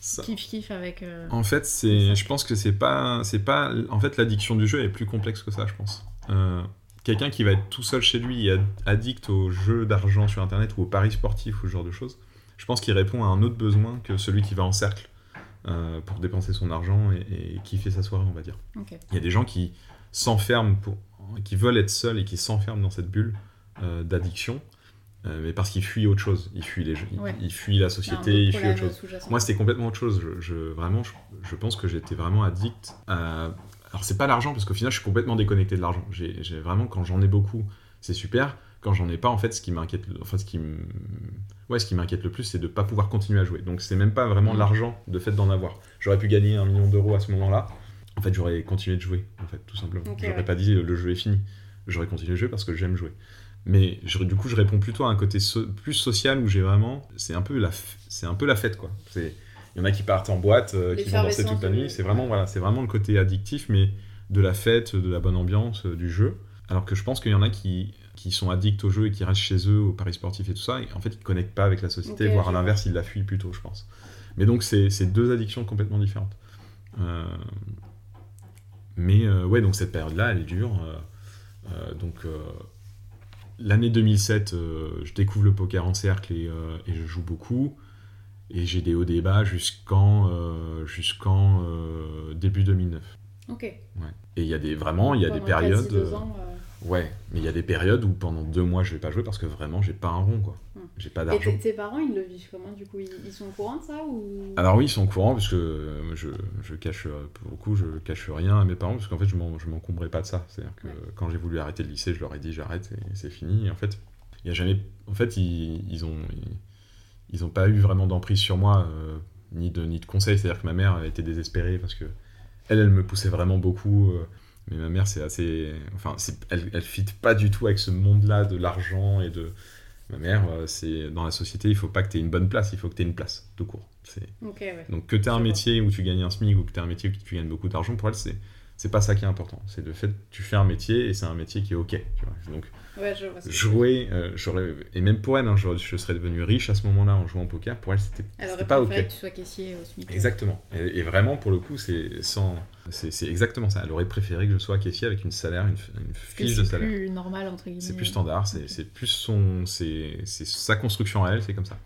kiff kiff avec. Euh, en fait, c'est, je pense que c'est pas, c'est pas, en fait, l'addiction du jeu est plus complexe que ça, je pense. Euh, quelqu'un qui va être tout seul chez lui, addict aux jeux d'argent sur Internet ou aux paris sportifs ou ce genre de choses, je pense qu'il répond à un autre besoin que celui qui va en cercle euh, pour dépenser son argent et, et, kiffer sa soirée, on va dire. Il y a des gens qui s'enferment qui veulent être seuls et qui s'enferment dans cette bulle d'addiction euh, mais parce qu'il fuit autre chose. Il fuit, les, il, fuit la société, il fuit autre chose. Moi, c'était complètement autre chose. Je, vraiment, je, pense que j'étais vraiment addict à. Alors, c'est pas l'argent, parce qu'au final, je suis complètement déconnecté de l'argent. J'ai vraiment, quand j'en ai beaucoup, c'est super. Quand j'en ai pas, en fait, ce qui m'inquiète, enfin, ce qui ouais, ce qui m'inquiète le plus, c'est de pas pouvoir continuer à jouer. Donc, c'est même pas vraiment mm. l'argent, de fait d'en avoir. J'aurais pu gagner un million d'euros à ce moment-là. En fait, j'aurais continué de jouer, en fait, tout simplement. j'aurais pas dit le jeu est fini. J'aurais continué de jouer parce que j'aime jouer. Mais du coup, je réponds plutôt à un côté plus social où j'ai vraiment. C'est un, peu la c'est un peu la fête, quoi. Il y en a qui partent en boîte, euh, qui vont danser toute la nuit. C'est vraiment, voilà, vraiment le côté addictif, mais de la fête, de la bonne ambiance, euh, du jeu. Alors que je pense qu'il y en a qui, qui sont addicts au jeu et qui restent chez eux, au paris sportif et tout ça. Et en fait, ils ne connectent pas avec la société, voire à l'inverse, ils la fuient plutôt, je pense. Mais donc, c'est deux addictions complètement différentes. Euh, mais ouais, donc cette période-là, elle est dure. donc l'année 2007, euh, je découvre le poker en cercle euh, et, je joue beaucoup. Et j'ai des hauts débats jusqu'en euh, jusqu'en début 2009. Ok. Ouais. Et il y a des vraiment, il y a des périodes. Ouais, mais il y a des périodes où pendant deux mois je vais pas jouer parce que vraiment j'ai pas un rond quoi. J'ai pas d'argent. Et tes parents ils le vivent comment du coup? Ils, sont au courant de ça ou? Alors oui ils sont au courant parce que euh, je, je cache euh, beaucoup je cache rien à mes parents parce qu'en fait je m'encombrais pas de ça. C'est-à-dire que quand j'ai voulu arrêter le lycée je leur ai dit j'arrête et c'est fini. Et en fait il y a jamais en fait ils, ils ont ils, ont pas eu vraiment d'emprise sur moi euh, ni de ni de conseils. C'est-à-dire que ma mère était désespérée parce que elle elle me poussait vraiment beaucoup. Mais ma mère, c'est assez. Enfin, elle, elle fit pas du tout avec ce monde-là de l'argent et de. Ma mère, euh, c'est dans la société, il faut pas que tu aies une bonne place, il faut que tu aies une place, tout court. Donc que tu aies un métier où tu gagnes un SMIC ou que tu aies un métier où tu gagnes beaucoup d'argent, pour elle, c'est c'est pas ça qui est important. C'est le fait que tu fais un métier et c'est un métier qui est ok. Donc, jouer, euh, et même pour elle, hein, je, serais devenu riche à ce moment-là en jouant au poker. Pour elle, c'était pas ok. que tu sois caissier au SMIC. Exactement. Et, vraiment, pour le coup, c'est sans, c'est exactement ça. Elle aurait préféré que je sois caissier avec une salaire, une, fiche de salaire. C'est plus normal entre guillemets. C'est plus standard. C'est plus son, c'est sa construction à elle, c'est comme ça.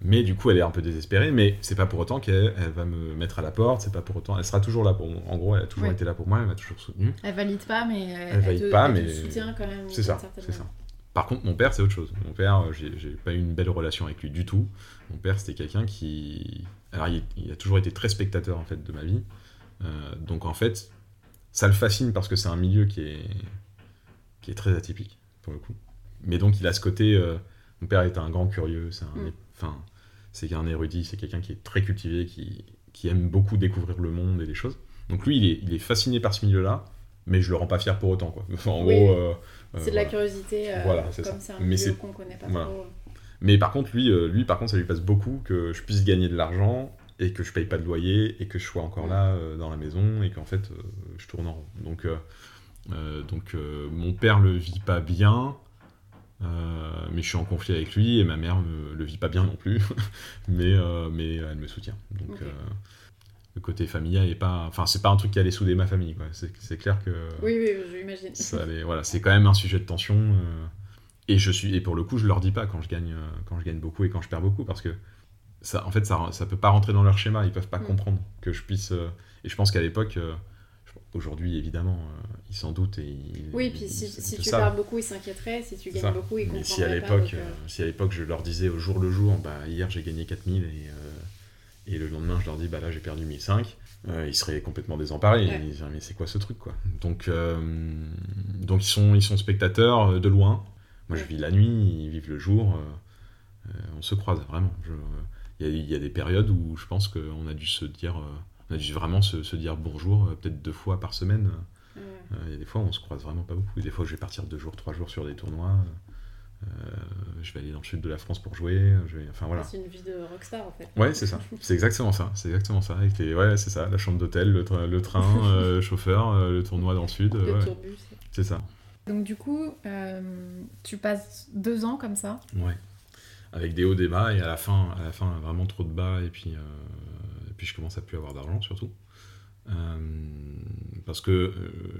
Mais du coup, elle est un peu désespérée, mais c'est pas pour autant qu'elle va me mettre à la porte, c'est pas pour autant. Elle sera toujours là pour moi. En gros, elle a toujours été là pour moi, elle m'a toujours soutenu. Elle valide pas, mais elle, elle valide pas, mais. soutient quand même. C'est ça, c'est ça. Par contre, mon père, c'est autre chose. Mon père, euh, j'ai pas eu une belle relation avec lui du tout. Mon père, c'était quelqu'un qui. Alors, il, a toujours été très spectateur, en fait, de ma vie. Euh, donc, en fait, ça le fascine parce que c'est un milieu qui est, qui est très atypique, pour le coup. Mais donc, il a ce côté. Euh, mon père est un grand curieux, c'est un. Mm. Enfin, c'est un érudit, c'est quelqu'un qui est très cultivé, qui, qui, aime beaucoup découvrir le monde et des choses. Donc lui, il est, il est fasciné par ce milieu-là, mais je le rends pas fier pour autant. Quoi. en gros, euh, euh, c'est de la curiosité, euh, voilà, c'est comme c'est un milieu qu'on connaît pas trop. Mais par contre, lui, lui, par contre, ça lui passe beaucoup que je puisse gagner de l'argent et que je paye pas de loyer et que je sois encore là dans la maison et qu'en fait, je tourne en rond. Donc, donc mon père le vit pas bien. Euh, mais je suis en conflit avec lui et ma mère ne le vit pas bien non plus, mais, euh, mais elle me soutient. Donc euh, le côté familial est pas, enfin c'est pas un truc qui allait souder ma famille. C'est clair que. Oui oui, j'imagine. Voilà, c'est quand même un sujet de tension. et je suis et pour le coup je leur dis pas quand je gagne quand je gagne beaucoup et quand je perds beaucoup parce que ça en fait ça ça peut pas rentrer dans leur schéma. Ils peuvent pas mm. comprendre que je puisse. et je pense qu'à l'époque Aujourd'hui, évidemment, euh, ils s'en doutent. Et oui, puis si, tu perds beaucoup, ils s'inquiéteraient. Si tu gagnes beaucoup, ils comprendraient si à l'époque, euh, si à l'époque je leur disais au jour le jour, bah, hier j'ai gagné 4000 et, euh, et le lendemain je leur dis, bah là j'ai perdu 1005, ils seraient complètement désemparés. Ils diraient, mais c'est quoi ce truc quoi? Donc, donc ils, sont, ils sont spectateurs de loin. Moi je vis la nuit, ils vivent le jour. on se croise vraiment. Il y, y, a des périodes où je pense qu'on a dû se dire on a dû vraiment se, dire bonjour euh, peut-être deux fois par semaine. Euh, il y a des fois où on se croise vraiment pas beaucoup. Des fois, je vais partir deux jours, trois jours sur des tournois. je vais aller dans le sud de la France pour jouer. Je vais... Enfin voilà. C'est une vie de rockstar en fait. Ouais, c'est ça. C'est exactement ça. C'est exactement ça. Ouais, c'est ça. La chambre d'hôtel, le, tra- le train, le chauffeur, le tournoi dans le sud. Le ouais. tourbus. C'est ça. Donc du coup, euh, tu passes deux ans comme ça? Ouais. Avec des hauts, des bas, et à la fin, à la fin vraiment trop de bas, et puis, euh, puis je commence à plus avoir d'argent surtout. Euh, parce que euh,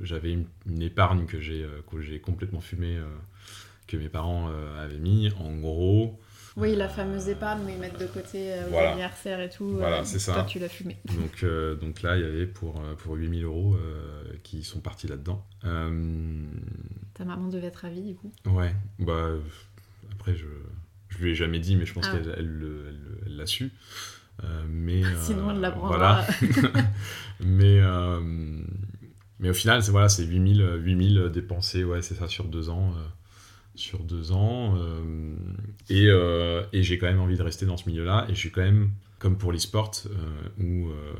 j'avais une, une épargne que j'ai euh, complètement fumée, euh, que mes parents avaient mis. En gros, Oui, la fameuse épargne où ils mettent de côté Voilà. l'anniversaire et tout. Voilà, c'est ça. Toi, tu l'as fumé. donc, donc là, il y avait pour, pour 8000 euros qui sont partis là-dedans. Ta maman devait être ravie du coup. Ouais, bah après je je lui ai jamais dit, mais je pense Ah. qu'elle elle, le- elle le- elle l'a su. Euh, mais euh, Sinon, elle l'apprendra. Voilà. mais euh, mais au final, c'est voilà, c'est 8000 euh, 8000 dépensés, ouais, c'est ça sur deux ans. euh, sur deux ans. euh, et euh, et j'ai quand même envie de rester dans ce milieu-là. Et je suis quand même, comme pour l'e-sport, euh, où euh,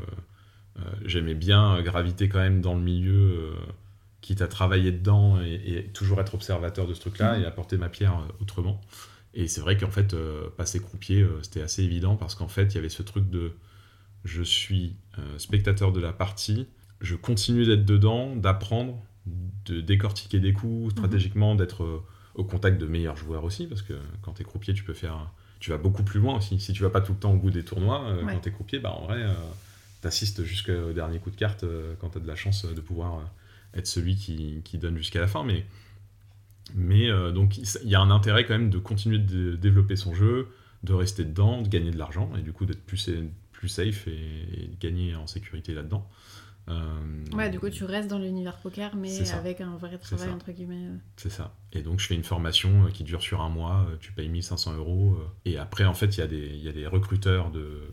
euh, j'aimais bien graviter quand même dans le milieu, euh, quitte à travailler dedans et, et toujours être observateur de ce truc-là Mhm. et apporter ma pierre euh, autrement. Et c'est vrai qu'en fait, euh, passer croupier, euh, c'était assez évident parce qu'en fait, il y avait ce truc de je suis euh, spectateur de la partie, je continue d'être dedans, d'apprendre, de décortiquer des coups stratégiquement, d'être au contact de meilleurs joueurs aussi, parce que quand tu es croupier, tu peux faire. Tu vas beaucoup plus loin aussi. Si tu vas pas tout le temps au bout des tournois, Ouais. quand tu es croupier, bah, en vrai, tu assistes jusqu'au dernier coup de carte euh, quand tu as de la chance de pouvoir être celui qui, qui donne jusqu'à la fin. Mais, mais euh, donc, il y a un intérêt quand même de continuer de développer son jeu, de rester dedans, de gagner de l'argent, et du coup d'être plus, plus safe et, et de gagner en sécurité là-dedans. Euh, Ouais, du coup, tu restes dans l'univers poker, mais avec un vrai travail entre guillemets. euh. C'est ça. Et donc je fais une formation qui dure sur un mois, tu payes 1500 euros. Et après, en fait, il y, a des- il y a des recruteurs de...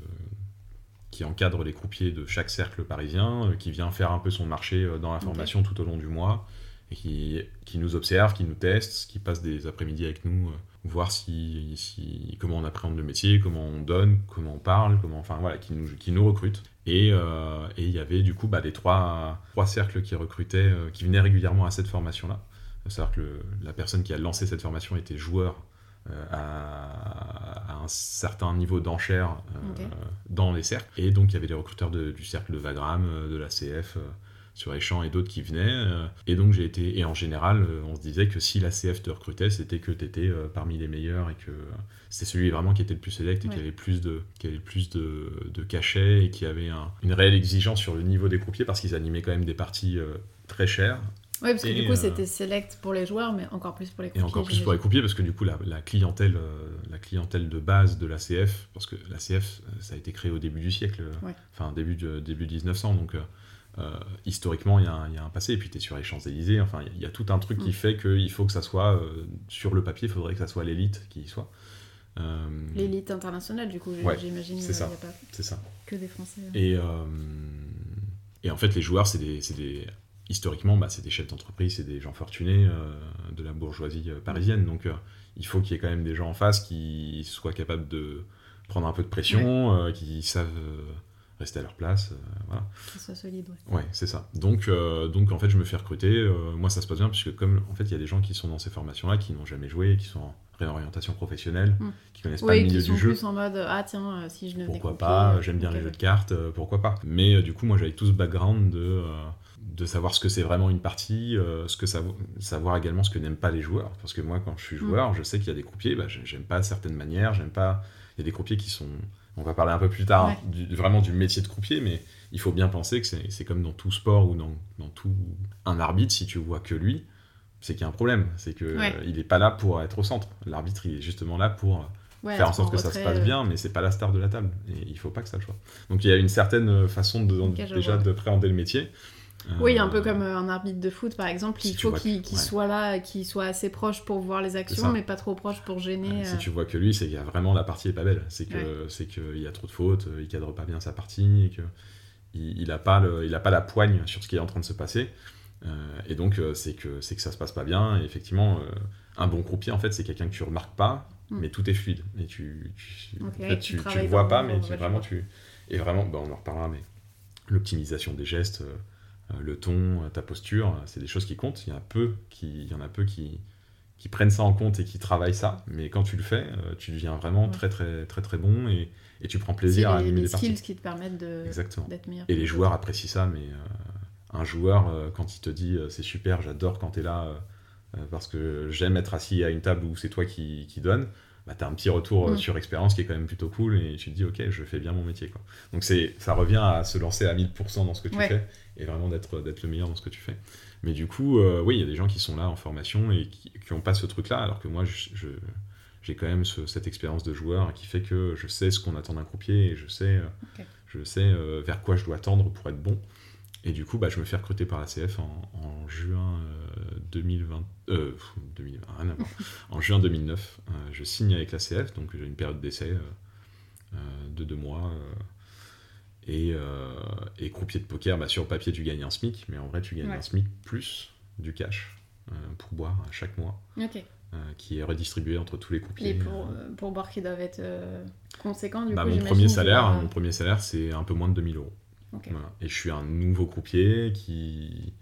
qui encadrent les croupiers de chaque cercle parisien, qui vient faire un peu son marché dans la formation tout au long du mois, et qui, qui nous observe, qui nous teste, qui passe des après-midi avec nous, euh, voir si, si, comment on appréhende le métier, comment on donne, comment on parle, comment, enfin voilà, qui nous, qui nous recrute. Et euh, et il y avait du coup bah, les trois, trois cercles qui recrutaient, euh, qui venaient régulièrement à cette formation-là. C'est-à-dire que le- la personne qui a lancé cette formation était joueur à, un certain niveau d'enchère Ok. dans les cercles. Et donc il y avait les recruteurs de- du cercle de Vagram, de la CF, sur Échamps et d'autres qui venaient. euh, et donc j'ai été. Et en général, euh, on se disait que si la CF te recrutait, c'était que tu étais parmi les meilleurs et que euh, c'était celui vraiment qui était le plus select et qui avait le plus de, qui avait plus de, de cachet et qui avait un- une réelle exigence sur le niveau des croupiers parce qu'ils animaient quand même des parties euh, très chères Ouais, parce que Et, du coup, euh, c'était select pour les joueurs, mais encore plus pour les Et croupiers. encore plus pour les croupiers, parce que du coup, la, la clientèle, euh, la clientèle de base de la CF, parce que la CF, euh, ça a été créé au début du siècle, euh, Ouais. enfin début, de, début 1900, donc euh, euh, historiquement, il y, a un- il y a un passé, et puis tu es sur les Champs-Élysées, enfin, il y a- il y, a tout un truc qui Mm. fait qu'il faut que ça soit, euh, sur le papier, il faudrait que ça soit l'élite qui y soit. Euh, L'élite internationale, du coup, Ouais, j'imagine. c'est ça. pas C'est ça. que des Français. hein. Et, euh, et en fait, les joueurs, c'est des, des- historiquement, bah, c'est des chefs d'entreprise, c'est des gens fortunés euh, de la bourgeoisie euh, parisienne. Donc, euh, il faut qu'il y ait quand même des gens en face qui soient capables de prendre un peu de pression, euh, qui savent euh, rester à leur place. euh, voilà. Que ce soit solide, ouais. Ouais, c'est ça. Donc, euh, donc, en fait, je me fais recruter. euh, moi, ça se passe bien, puisque comme, en fait, il y a des gens qui sont dans ces formations-là, qui n'ont jamais joué, qui sont en réorientation professionnelle, Mm. qui connaissent pas le milieu qui sont du jeu. plus en mode ah tiens, euh, si je devenais Pourquoi pas, j'aime bien les jeux de cartes, pourquoi pas. Mais du coup, moi j'avais tout ce background de, de savoir ce que c'est vraiment une partie, euh, ce que ça, savoir également ce que n'aiment pas les joueurs. Parce que moi, quand je suis joueur, je sais qu'il y a des croupiers, bah, j'ai- j'aime pas certaines manières, j'aime pas. Il y a des croupiers qui sont. On va parler un peu plus tard Ouais. hein, du- vraiment du métier de croupier, mais il faut bien penser que c'est comme dans tout sport ou dans, dans tout. Un arbitre, si tu vois que lui, c'est qu'il y a un problème. C'est qu'il Ouais. il n'est pas là pour être au centre. L'arbitre, il est justement là pour Ouais, faire en sorte que ça se passe euh, bien, mais c'est pas la star de la table. Et il faut pas que ça le soit. Donc il y a une certaine façon de, déjà vois. de préhender le métier. Oui, Euh, un peu comme euh, un arbitre de foot, par exemple, si il faut qu'il ouais. soit là, qu'il soit assez proche pour voir les actions, mais pas trop proche pour gêner. Si euh, tu vois que lui, c'est qu'il y a vraiment la partie est pas belle. C'est que c'est qu'il y a trop de fautes, il cadre pas bien sa partie, et que il, il a pas le, il a pas la poigne sur ce qui est en train de se passer. Euh, et donc c'est que c'est que ça se passe pas bien. Et effectivement, euh, un bon croupier en fait, c'est quelqu'un que tu remarques pas, Mm. mais tout est fluide. Et tu, tu, Ok, en fait, tu vois pas, mais tu, vrai vraiment tu et vraiment, bah, on en reparlera, mais l'optimisation des gestes, le ton, euh, ta posture, euh, c'est des choses qui comptent. Il y en a peu qui, il y en a peu qui qui prennent ça en compte et qui travaillent ça. Mais quand tu le fais, euh, tu deviens vraiment Ouais. très très très très bon et, et tu prends plaisir à animer les des parties. skills qui te permettent d'être meilleur. Et les joueurs apprécient ça, mais euh, un joueur, euh, quand il te dit euh, c'est super, j'adore quand tu es là, euh, euh, parce que j'aime être assis à une table où c'est toi qui, qui donne, bah, tu as un petit retour euh, sur expérience qui est quand même plutôt cool et tu te dis ok, je fais bien mon métier. Quoi. Donc ça revient à se lancer à 1000% dans ce que tu Ouais. fais et vraiment d'être, d'être le meilleur dans ce que tu fais. Mais du coup, euh, oui, il y a des gens qui sont là en formation et qui n'ont pas ce truc-là, alors que moi, j'ai quand même ce- cette expérience de joueur qui fait que je sais ce qu'on attend d'un croupier et je sais, euh, je sais euh, vers quoi je dois tendre pour être bon. Et du coup, bah, je me fais recruter par la CF en, en juin euh, 2020, euh, pff, 2020, rien à voir. en juin 2009. euh, je signe avec la CF, donc j'ai une période d'essai de deux mois. Euh, et, euh, et croupier de poker, bah, sur le papier, tu gagnes un SMIC, mais en vrai, tu gagnes Ouais. un SMIC plus du cash euh, pour boire à chaque mois, Ok. euh, qui est redistribué entre tous les croupiers. Les pour, pour boire qui doivent être euh, conséquents, du Bah, coup, mon premier salaire, mon premier salaire, c'est un peu moins de 2000 euros. Ok. Voilà. Et je suis un nouveau croupier qui,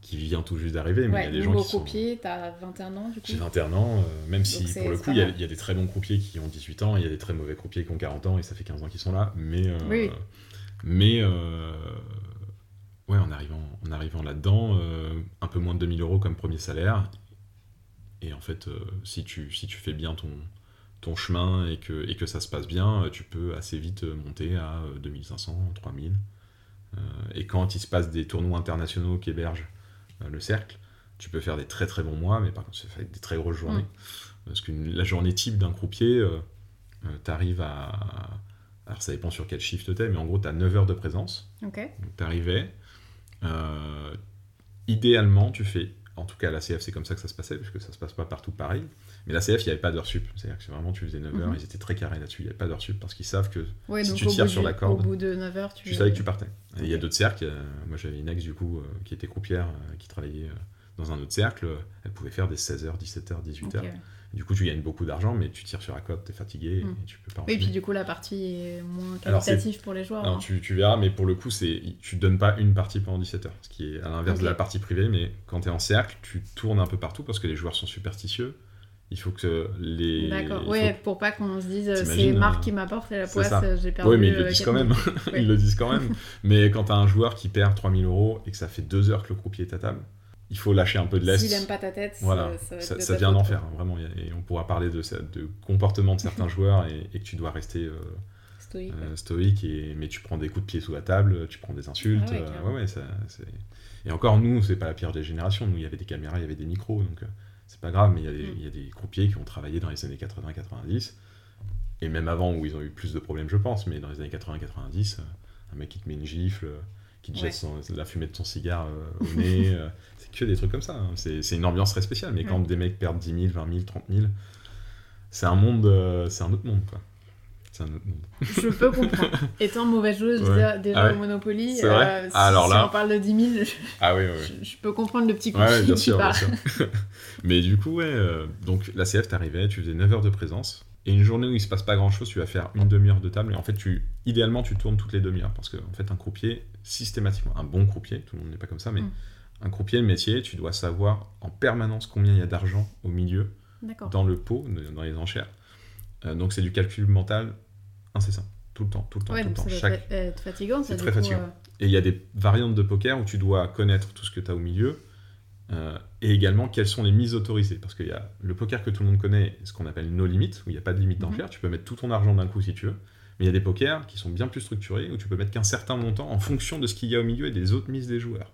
qui vient tout juste d'arriver, mais il y Ouais, a des gens qui sont... croupier, t'as 21 ans du coup J'ai 21 ans, euh, même si pour le coup, il y, a, y des très bons croupiers qui ont 18 ans, il y a des très mauvais croupiers qui ont 40 ans, et ça fait 15 ans qu'ils sont là, mais... euh, Oui, oui. Mais... euh, ouais, en arrivant, en arrivant là-dedans, euh, un peu moins de 2000 euros comme premier salaire, et en fait, euh, si, tu, si tu fais bien ton, ton chemin et que, et que ça se passe bien, tu peux assez vite monter à euh, 2500, 3000. Euh, et quand il se passe des tournois internationaux qui hébergent euh, le cercle, tu peux faire des très très bons mois, mais par contre, ça fait des très grosses journées. Parce que la journée type d'un croupier, euh, tu arrives à. Alors ça dépend sur quel shift t'es, mais en gros, tu as 9 heures de présence. Ok. Donc t'arrivais. Euh, idéalement, tu fais. En tout cas, à la CF, c'est comme ça que ça se passait, parce que ça se passe pas partout pareil. Mais la CF, il n'y avait pas d'heure sup. C'est-à-dire que vraiment, tu faisais 9 heures, Mhm. ils étaient très carrés là-dessus. Il n'y avait pas d'heure sup parce qu'ils savent que Ouais, Si tu tires sur du- la corde, Au bout de 9 heures, tu. tu savais que tu partais. Et Il y a d'autres cercles. euh, moi, j'avais une ex, du coup, euh, qui était croupière, euh, qui travaillait dans un autre cercle. Elle pouvait faire des 16h, 17h, 18h. Ok. Du coup, tu gagnes beaucoup d'argent, mais tu tires sur la corde, t'es fatigué Mm. et tu peux pas Oui, enchaîner. puis du coup, la partie est moins qualitative pour les joueurs. Alors, hein. tu, tu verras, mais pour le coup, c'est tu donnes pas une partie pendant 17 heures, ce qui est à l'inverse de la partie privée. Mais quand tu es en cercle, tu tournes un peu partout parce que les joueurs sont superstitieux. Il faut que les. D'accord. Ouais, faut- pour pas qu'on se dise euh, c'est Marc euh, qui m'apporte et la poisse, euh, j'ai perdu. Oui, mais ils le disent 4 quand même. 000. Ouais. ils le disent quand même. Mais quand tu as un joueur qui perd 3000 euros et que ça fait deux heures que le croupier est à table, il faut lâcher un peu de l'est. S'il aime pas ta tête, Voilà, ça, va être ça, ça devient un enfer, hein, vraiment. Et on pourra parler de, de comportement de certains joueurs et, et que tu dois rester euh. Stoïque. euh, stoïque, et, mais tu prends des coups de pied sous la table, tu prends des insultes. Ah ouais, euh, ouais, ouais, ça, Et encore, nous, c'est pas la pire des générations. Nous, il y avait des caméras, il y avait des micros, donc c'est pas grave, mais il y, a des- Mm. il y a des croupiers qui ont travaillé dans les années 80-90, et même avant où ils ont eu plus de problèmes, je pense, mais dans les années 80-90, euh, un mec qui te met une gifle, qui te Ouais. jette son- la fumée de ton cigare euh, au nez, euh, que des trucs comme ça. hein. C'est une ambiance très spéciale, mais quand Ouais. des mecs perdent 10 000, 20 000, 30 000, c'est un monde, euh, c'est un autre monde, quoi. C'est un autre monde. Je peux comprendre. Étant mauvaise joueuse Ouais. déjà, déjà Ah ouais au Monopoly, euh, si, Ah, alors là- si on parle de 10 000, je, Ah je- je peux comprendre le petit coup qui, bien qui sûr, bien part. sûr. Mais du coup, ouais, euh, donc la CF, t'arrivais, tu faisais 9 heures de présence, et une journée où il se passe pas grand chose, tu vas faire une demi-heure de table, et en fait, tu, idéalement, tu tournes toutes les demi-heures, parce que, en fait, un croupier, systématiquement, un bon croupier, tout le monde n'est pas comme ça, mais Mm. Un croupier, le métier, tu dois savoir en permanence combien il y a d'argent au milieu, dans le pot, dans les enchères. Euh, donc, c'est du calcul mental incessant, tout le temps, tout le temps, Ouais, tout le temps. Chaque, être- fatigant. ça, c'est du très coup, fatigant. euh, et il y a des variantes de poker où tu dois connaître tout ce que tu as au milieu euh, et également quelles sont les mises autorisées. Parce qu'il y a le poker que tout le monde connaît, ce qu'on appelle no limit, où il n'y a pas de limite Mhm. d'enchère. Tu peux mettre tout ton argent d'un coup si tu veux. Mais il y a des pokers qui sont bien plus structurés où tu peux mettre qu'un certain montant en fonction de ce qu'il y a au milieu et des autres mises des joueurs.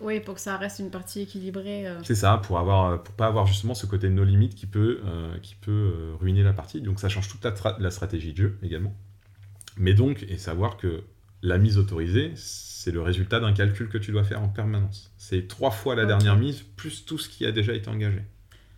Oui, pour que ça reste une partie équilibrée. euh, C'est ça, pour avoir, pour pas avoir justement ce côté no limit qui peut, euh, qui peut euh, ruiner la partie. Donc ça change toute la, la stratégie de jeu également. Mais donc, et savoir que la mise autorisée, c'est le résultat d'un calcul que tu dois faire en permanence. C'est trois fois la dernière mise plus tout ce qui a déjà été engagé.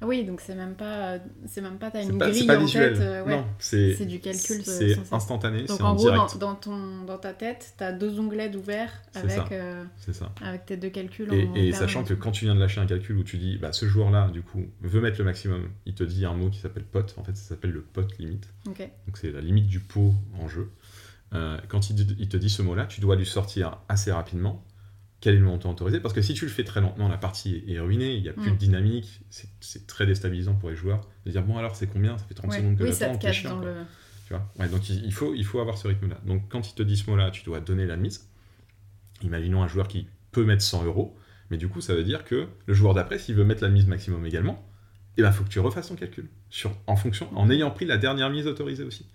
Ah Oui, donc c'est même pas, c'est même pas t'as une pas, grille pas en visuel. tête. euh, ouais. Non, c'est C'est du calcul. c'est instantané, Donc en en gros, dans, direct. dans ton, dans ta tête, t'as deux onglets d'ouvert avec, ça. euh, C'est ça. avec tes deux calculs. Et, en et sachant que quand tu viens de lâcher un calcul où tu dis, bah, ce joueur-là, du coup, veut mettre le maximum, il te dit un mot qui s'appelle pot. En fait, ça s'appelle le pot limite. Donc c'est la limite du pot en jeu. Euh, quand il, il te dit ce mot-là, tu dois lui sortir assez rapidement quel est le montant autorisé. Parce que si tu le fais très lentement, la partie est ruinée, il n'y a plus Mm. de dynamique, c'est- c'est très déstabilisant pour les joueurs de dire bon alors c'est combien? Ça fait 30 Ouais. secondes que Oui, ça j'attends, cache chiant, le. Tu vois? Ouais, donc il faut, il faut avoir ce rythme-là. Donc quand il te dit ce mot-là, tu dois donner la mise. Imaginons un joueur qui peut mettre 100 euros, mais du coup ça veut dire que le joueur d'après, s'il veut mettre la mise maximum également, il ben, faut que tu refasses ton calcul sur, en fonction, en ayant pris la dernière mise autorisée aussi.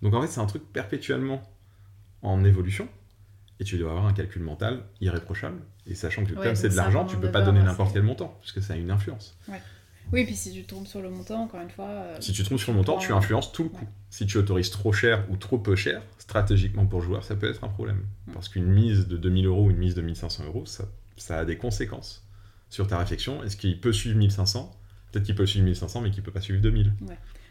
Donc en fait c'est un truc perpétuellement en évolution, et tu dois avoir un calcul mental irréprochable, et sachant que Ouais, comme c'est de l'argent, tu peux le pas donner n'importe quel montant, puisque ça a une influence. Oui, puis si tu te trompes sur le montant, encore une fois. euh, Si tu te trompes sur le montant, tu Ouais. influences tout le coût. Si tu autorises trop cher ou trop peu cher, stratégiquement pour le joueur, ça peut être un problème. Parce qu'une mise de 2000 euros ou une mise de 1500 euros, ça, ça a des conséquences sur ta réflexion. Est-ce qu'il peut suivre 1500 Peut-être qu'il peut suivre 1500, mais qu'il peut pas suivre 2000.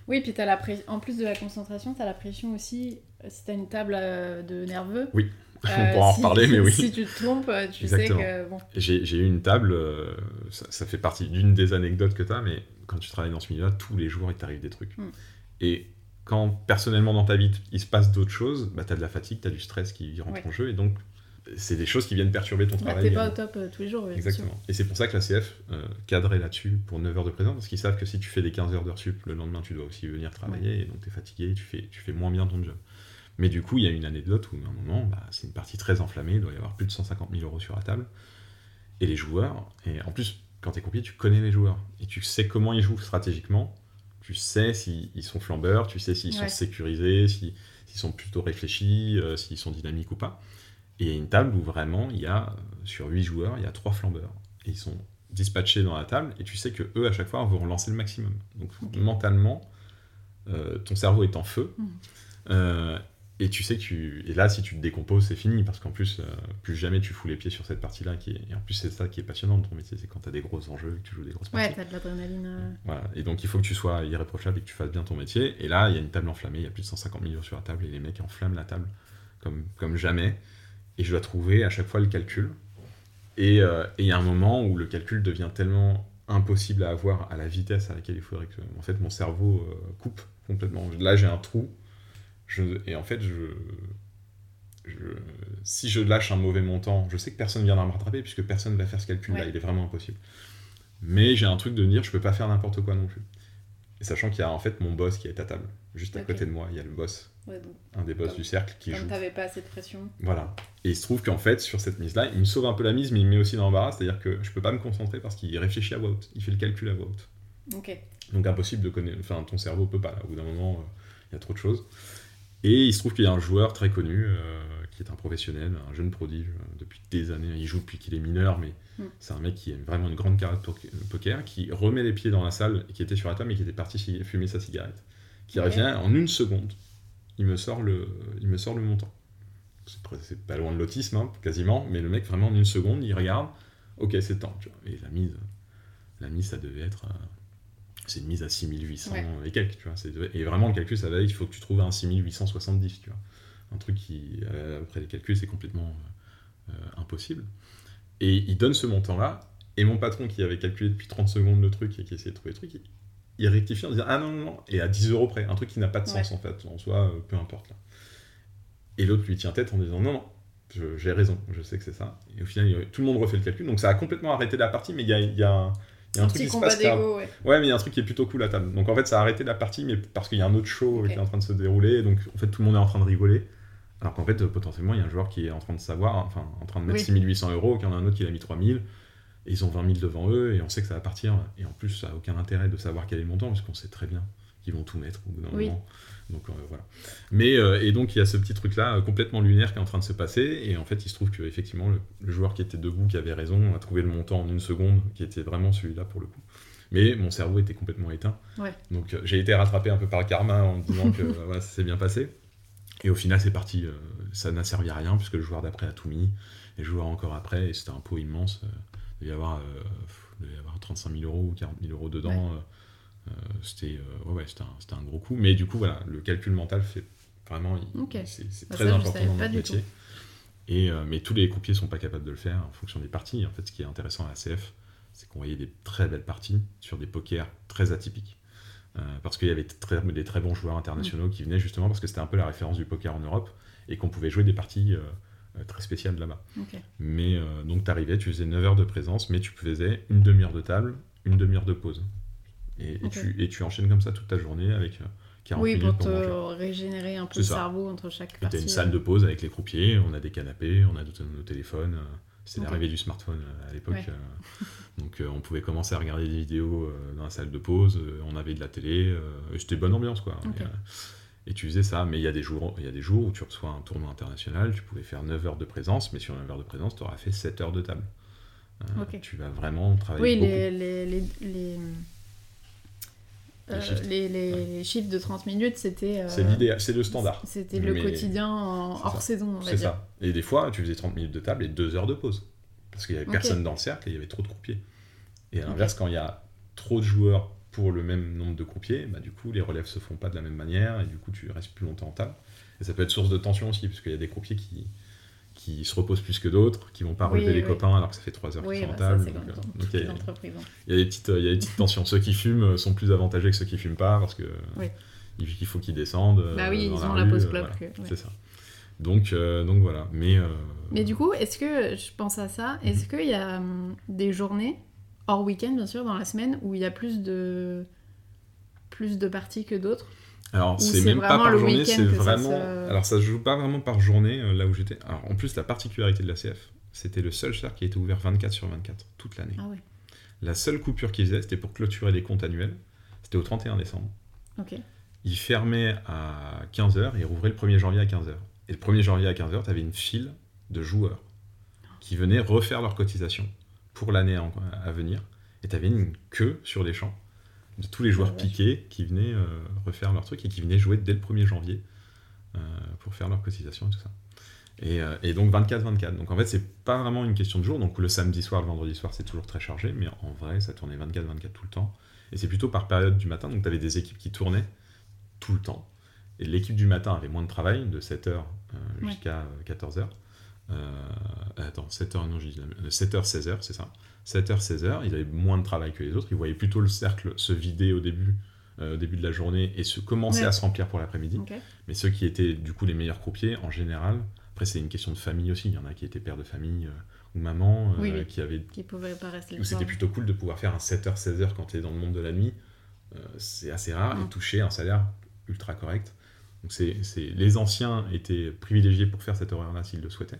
Oui, puis as la pré- en plus de la concentration, tu as la pression aussi, euh, si tu as une table euh, de nerveux. Oui. Euh, On pourra en si- reparler, mais oui. Si tu te trompes, euh, tu Exactement. sais que. Bon, J'ai eu une table, euh, ça, ça fait partie d'une des anecdotes que tu as, mais quand tu travailles dans ce milieu-là, tous les jours, il t'arrive des trucs. Mm. Et quand personnellement dans ta vie, il se passe d'autres choses, bah, tu as de la fatigue, tu as du stress qui rentre Ouais. en jeu, et donc c'est des choses qui viennent perturber ton bah, travail. t'es pas au également. top euh, tous les jours. oui. Exactement. Et c'est pour ça que la CF euh, cadrait là-dessus pour 9 heures de présence, parce qu'ils savent que si tu fais des 15 heures d'heures sup, le lendemain tu dois aussi venir travailler, et donc tu es fatigué, tu fais, tu fais moins bien ton job. Mais du coup, il y a une anecdote où à un moment, bah, c'est une partie très enflammée, il doit y avoir plus de 150 000 euros sur la table. Et les joueurs, et en plus, quand tu es compliqué, tu connais les joueurs, et tu sais comment ils jouent stratégiquement, tu sais s'ils ils sont flambeurs, tu sais s'ils Ouais. sont sécurisés, si- s'ils sont plutôt réfléchis, euh, s'ils sont dynamiques ou pas. Et il y a une table où vraiment, il y a, euh, sur 8 joueurs, il y a 3 flambeurs. Et ils sont dispatchés dans la table, et tu sais que eux, à chaque fois, vont lancer le maximum. Donc, mentalement, euh, ton cerveau est en feu. Euh, et tu sais que tu... Et là, si tu te décomposes, c'est fini, parce qu'en plus, euh, plus jamais tu fous les pieds sur cette partie-là. Qui est... Et en plus, c'est ça qui est passionnant de ton métier, c'est quand tu as des gros enjeux, que tu joues des grosses parties. Ouais, t'as de l'adrénaline. euh, Voilà. Et donc, il faut que tu sois irréprochable et que tu fasses bien ton métier. Et là, il y a une table enflammée, il y a plus de 150 millions sur la table, et les mecs enflamment la table comme, comme jamais. Et je dois trouver à chaque fois le calcul. Et euh, et il y a un moment où le calcul devient tellement impossible à avoir à la vitesse à laquelle il faudrait que. En fait, mon cerveau coupe complètement. Là, j'ai un trou. Je, et en fait, je, je- si je lâche un mauvais montant, je sais que personne ne viendra me rattraper puisque personne ne va faire ce calcul-là. Ouais. Il est vraiment impossible. Mais j'ai un truc de dire, je peux pas faire n'importe quoi non plus. Et sachant qu'il y a en fait mon boss qui est à table. Juste à côté de moi, il y a le boss, Ouais, donc, un des boss Comme- du cercle qui comme joue. t'avais pas assez de pression. Voilà. Et il se trouve qu'en fait, sur cette mise-là, il me sauve un peu la mise, mais il me met aussi dans l'embarras, c'est-à-dire que je peux pas me concentrer parce qu'il réfléchit à voix haute. Il fait le calcul à voix haute. Ok. Donc impossible de connaître. Enfin, ton cerveau peut pas, là. Au bout d'un moment, euh, il y a trop de choses. Et il se trouve qu'il y a un joueur très connu, euh, qui est un professionnel, un jeune prodige, euh, depuis des années. Il joue depuis qu'il est mineur, mais Mm. c'est un mec qui a vraiment une grande carrière de poker- qui remet les pieds dans la salle, qui était sur la table, mais qui était parti fumer sa cigarette. Qui revient en une seconde. Il me sort le, il me sort le montant. C'est pas loin de l'autisme, hein, quasiment, mais le mec, vraiment, en une seconde, il regarde, ok, c'est temps. tu vois. Et la mise, la mise, ça devait être. euh, c'est une mise à 6800 Ouais. et quelques, tu vois. Et vraiment, le calcul, ça va être, il faut que tu trouves un 6870, tu vois. Un truc qui, euh, après les calculs, c'est complètement euh, euh, impossible. Et il donne ce montant-là, et mon patron qui avait calculé depuis 30 secondes le truc et qui essayait de trouver le truc, il, il rectifie en disant Ah non, non, non, et à 10 euros près, un truc qui n'a pas de sens Ouais. en fait, en soi, peu importe là. Et l'autre lui tient tête en disant Non, non, j'ai raison, je sais que c'est ça. Et au final, tout le monde refait le calcul, donc ça a complètement arrêté la partie, mais il y a, y a un, il y a un, truc petit qui se passe. ouais. Ouais, mais il y a un truc qui est plutôt cool à table. Donc en fait, ça a arrêté la partie, mais parce qu'il y a un autre show qui est en train de se dérouler. Donc en fait, tout le monde est en train de rigoler. Alors qu'en fait, potentiellement, il y a un joueur qui est en train de savoir, enfin, en train de mettre Oui. 6800 euros, qu'il y en a un autre qui a mis 3000. Et ils ont 20 000 devant eux, et on sait que ça va partir. Et en plus, ça n'a aucun intérêt de savoir quel est le montant, parce qu'on sait très bien qu'ils vont tout mettre au bout d'un Oui. moment. Donc euh, voilà. Mais, euh, et donc, il y a ce petit truc-là, euh, complètement lunaire, qui est en train de se passer. Et en fait, il se trouve que effectivement, le, le joueur qui était debout, qui avait raison, a trouvé le montant en une seconde, qui était vraiment celui-là pour le coup. Mais mon cerveau était complètement éteint. Ouais. Donc j'ai été rattrapé un peu par le karma en me disant que voilà, ça s'est bien passé. Et au final, c'est parti. ça n'a servi à rien, puisque le joueur d'après a tout mis. Et le joueur encore après, et c'était un pot immense. il devait y avoir, euh, pff, il devait y avoir 35 000 euros ou 40 000 euros dedans. C'était euh, ouais, ouais, c'était un, un gros coup. Mais du coup, voilà, le calcul mental fait vraiment. il- Ok. C'est Bah, très ça, important dans notre métier. Et, euh, mais tous les croupiers sont pas capables de le faire en fonction des parties. En fait, ce qui est intéressant à la CF, c'est qu'on voyait des très belles parties sur des pokers très atypiques. Euh, parce qu'il y avait très- des très bons joueurs internationaux qui venaient justement parce que c'était un peu la référence du poker en Europe et qu'on pouvait jouer des parties euh, euh, très spécial là-bas. Mais euh, donc tu arrivais, tu faisais 9 heures de présence, mais tu faisais une demi-heure de table, une demi-heure de pause. Et, tu, et tu enchaînes comme ça toute ta journée avec euh, 40 Oui, minutes pour te manger. régénérer un peu le cerveau entre chaque Et partie. t'as une salle de pause avec les croupiers, on a des canapés, on a nos, téléphones. euh, C'est Ok. l'arrivée du smartphone euh, à l'époque. Ouais. euh, donc euh, on pouvait commencer à regarder des vidéos euh, dans la salle de pause, euh, on avait de la télé, euh, c'était bonne ambiance quoi. Et, euh, et tu faisais ça, mais il y, a des jours, il y a des jours où tu reçois un tournoi international, tu pouvais faire 9 heures de présence, mais sur 9 heures de présence, tu auras fait 7 heures de table. Euh. Tu vas vraiment travailler Oui, beaucoup. les, les, les, les, Les euh, les- les- les chiffres de 30 minutes, c'était. euh, C'est l'idéal, c'est le standard. C'était le quotidien en hors ça. saison, on va C'est ça. Et des fois, tu faisais 30 minutes de table et 2 heures de pause. Parce qu'il n'y avait personne dans le cercle et il y avait trop de croupiers. Et à l'inverse, quand il y a trop de joueurs pour le même nombre de croupiers, bah, du coup, les relèves se font pas de la même manière et du coup, tu restes plus longtemps en table. Et ça peut être source de tension aussi, parce qu'il y a des croupiers qui, qui se reposent plus que d'autres, qui vont pas Oui, relever les oui. copains alors que ça fait 3 heures Oui, qu'ils sont bah, en ça, table. euh, il y a- hein. il y, a des petites, il y a des petites tensions. Ceux qui fument euh, sont plus avantagés que ceux qui fument pas parce que il faut qu'ils descendent. euh, Bah oui, dans ils la ont la pause voilà. ouais. C'est ça. Donc, euh, donc voilà. Mais, euh, Mais du coup, est-ce que, je pense à ça, est-ce qu'il y a hum, des journées, hors week-end bien sûr, dans la semaine, où il y a plus de, plus de parties que d'autres? Alors c'est même pas par journée, c'est ça vraiment. se- Alors ça se joue pas vraiment par journée euh, là où j'étais. Alors en plus la particularité de la CF, c'était le seul cercle qui était ouvert 24 sur 24 toute l'année. Ah ouais, La seule coupure qu'ils faisaient, c'était pour clôturer les comptes annuels. C'était au 31 décembre. ok. Ils fermaient à 15h et rouvraient le 1er janvier à 15h. Et le 1er janvier à 15h, tu avais une file de joueurs qui venaient refaire leur cotisation pour l'année à venir. Et tu avais une queue sur les champs de tous les joueurs Ah, piqués qui venaient euh, refaire leur truc et qui venaient jouer dès le 1er janvier euh, pour faire leur cotisation et tout ça. Et, euh, et donc 24-24. Donc en fait, c'est pas vraiment une question de jour. Donc le samedi soir, le vendredi soir, c'est toujours très chargé. Mais en vrai, ça tournait 24-24 tout le temps. Et c'est plutôt par période du matin. Donc tu avais des équipes qui tournaient tout le temps. Et l'équipe du matin avait moins de travail, de 7h Ouais. jusqu'à 14h. Attends, 7h, non, dit la- 7h, 16h, c'est ça. 7h, 16h, ils avaient moins de travail que les autres. Ils voyaient plutôt le cercle se vider au début, euh, au début de la journée et se commencer Ouais. à se remplir pour l'après-midi. Mais ceux qui étaient du coup les meilleurs croupiers, en général, après c'est une question de famille aussi. Il y en a qui étaient pères de famille euh, ou maman, euh, Oui, qui avaient Qui pouvaient pas rester le c'était plutôt cool de pouvoir faire un 7h, 16h quand tu es dans le monde de la nuit. Euh, c'est assez rare Mm. et toucher un salaire ultra correct. Donc c'est, les anciens étaient privilégiés pour faire cet horaire-là s'ils le souhaitaient.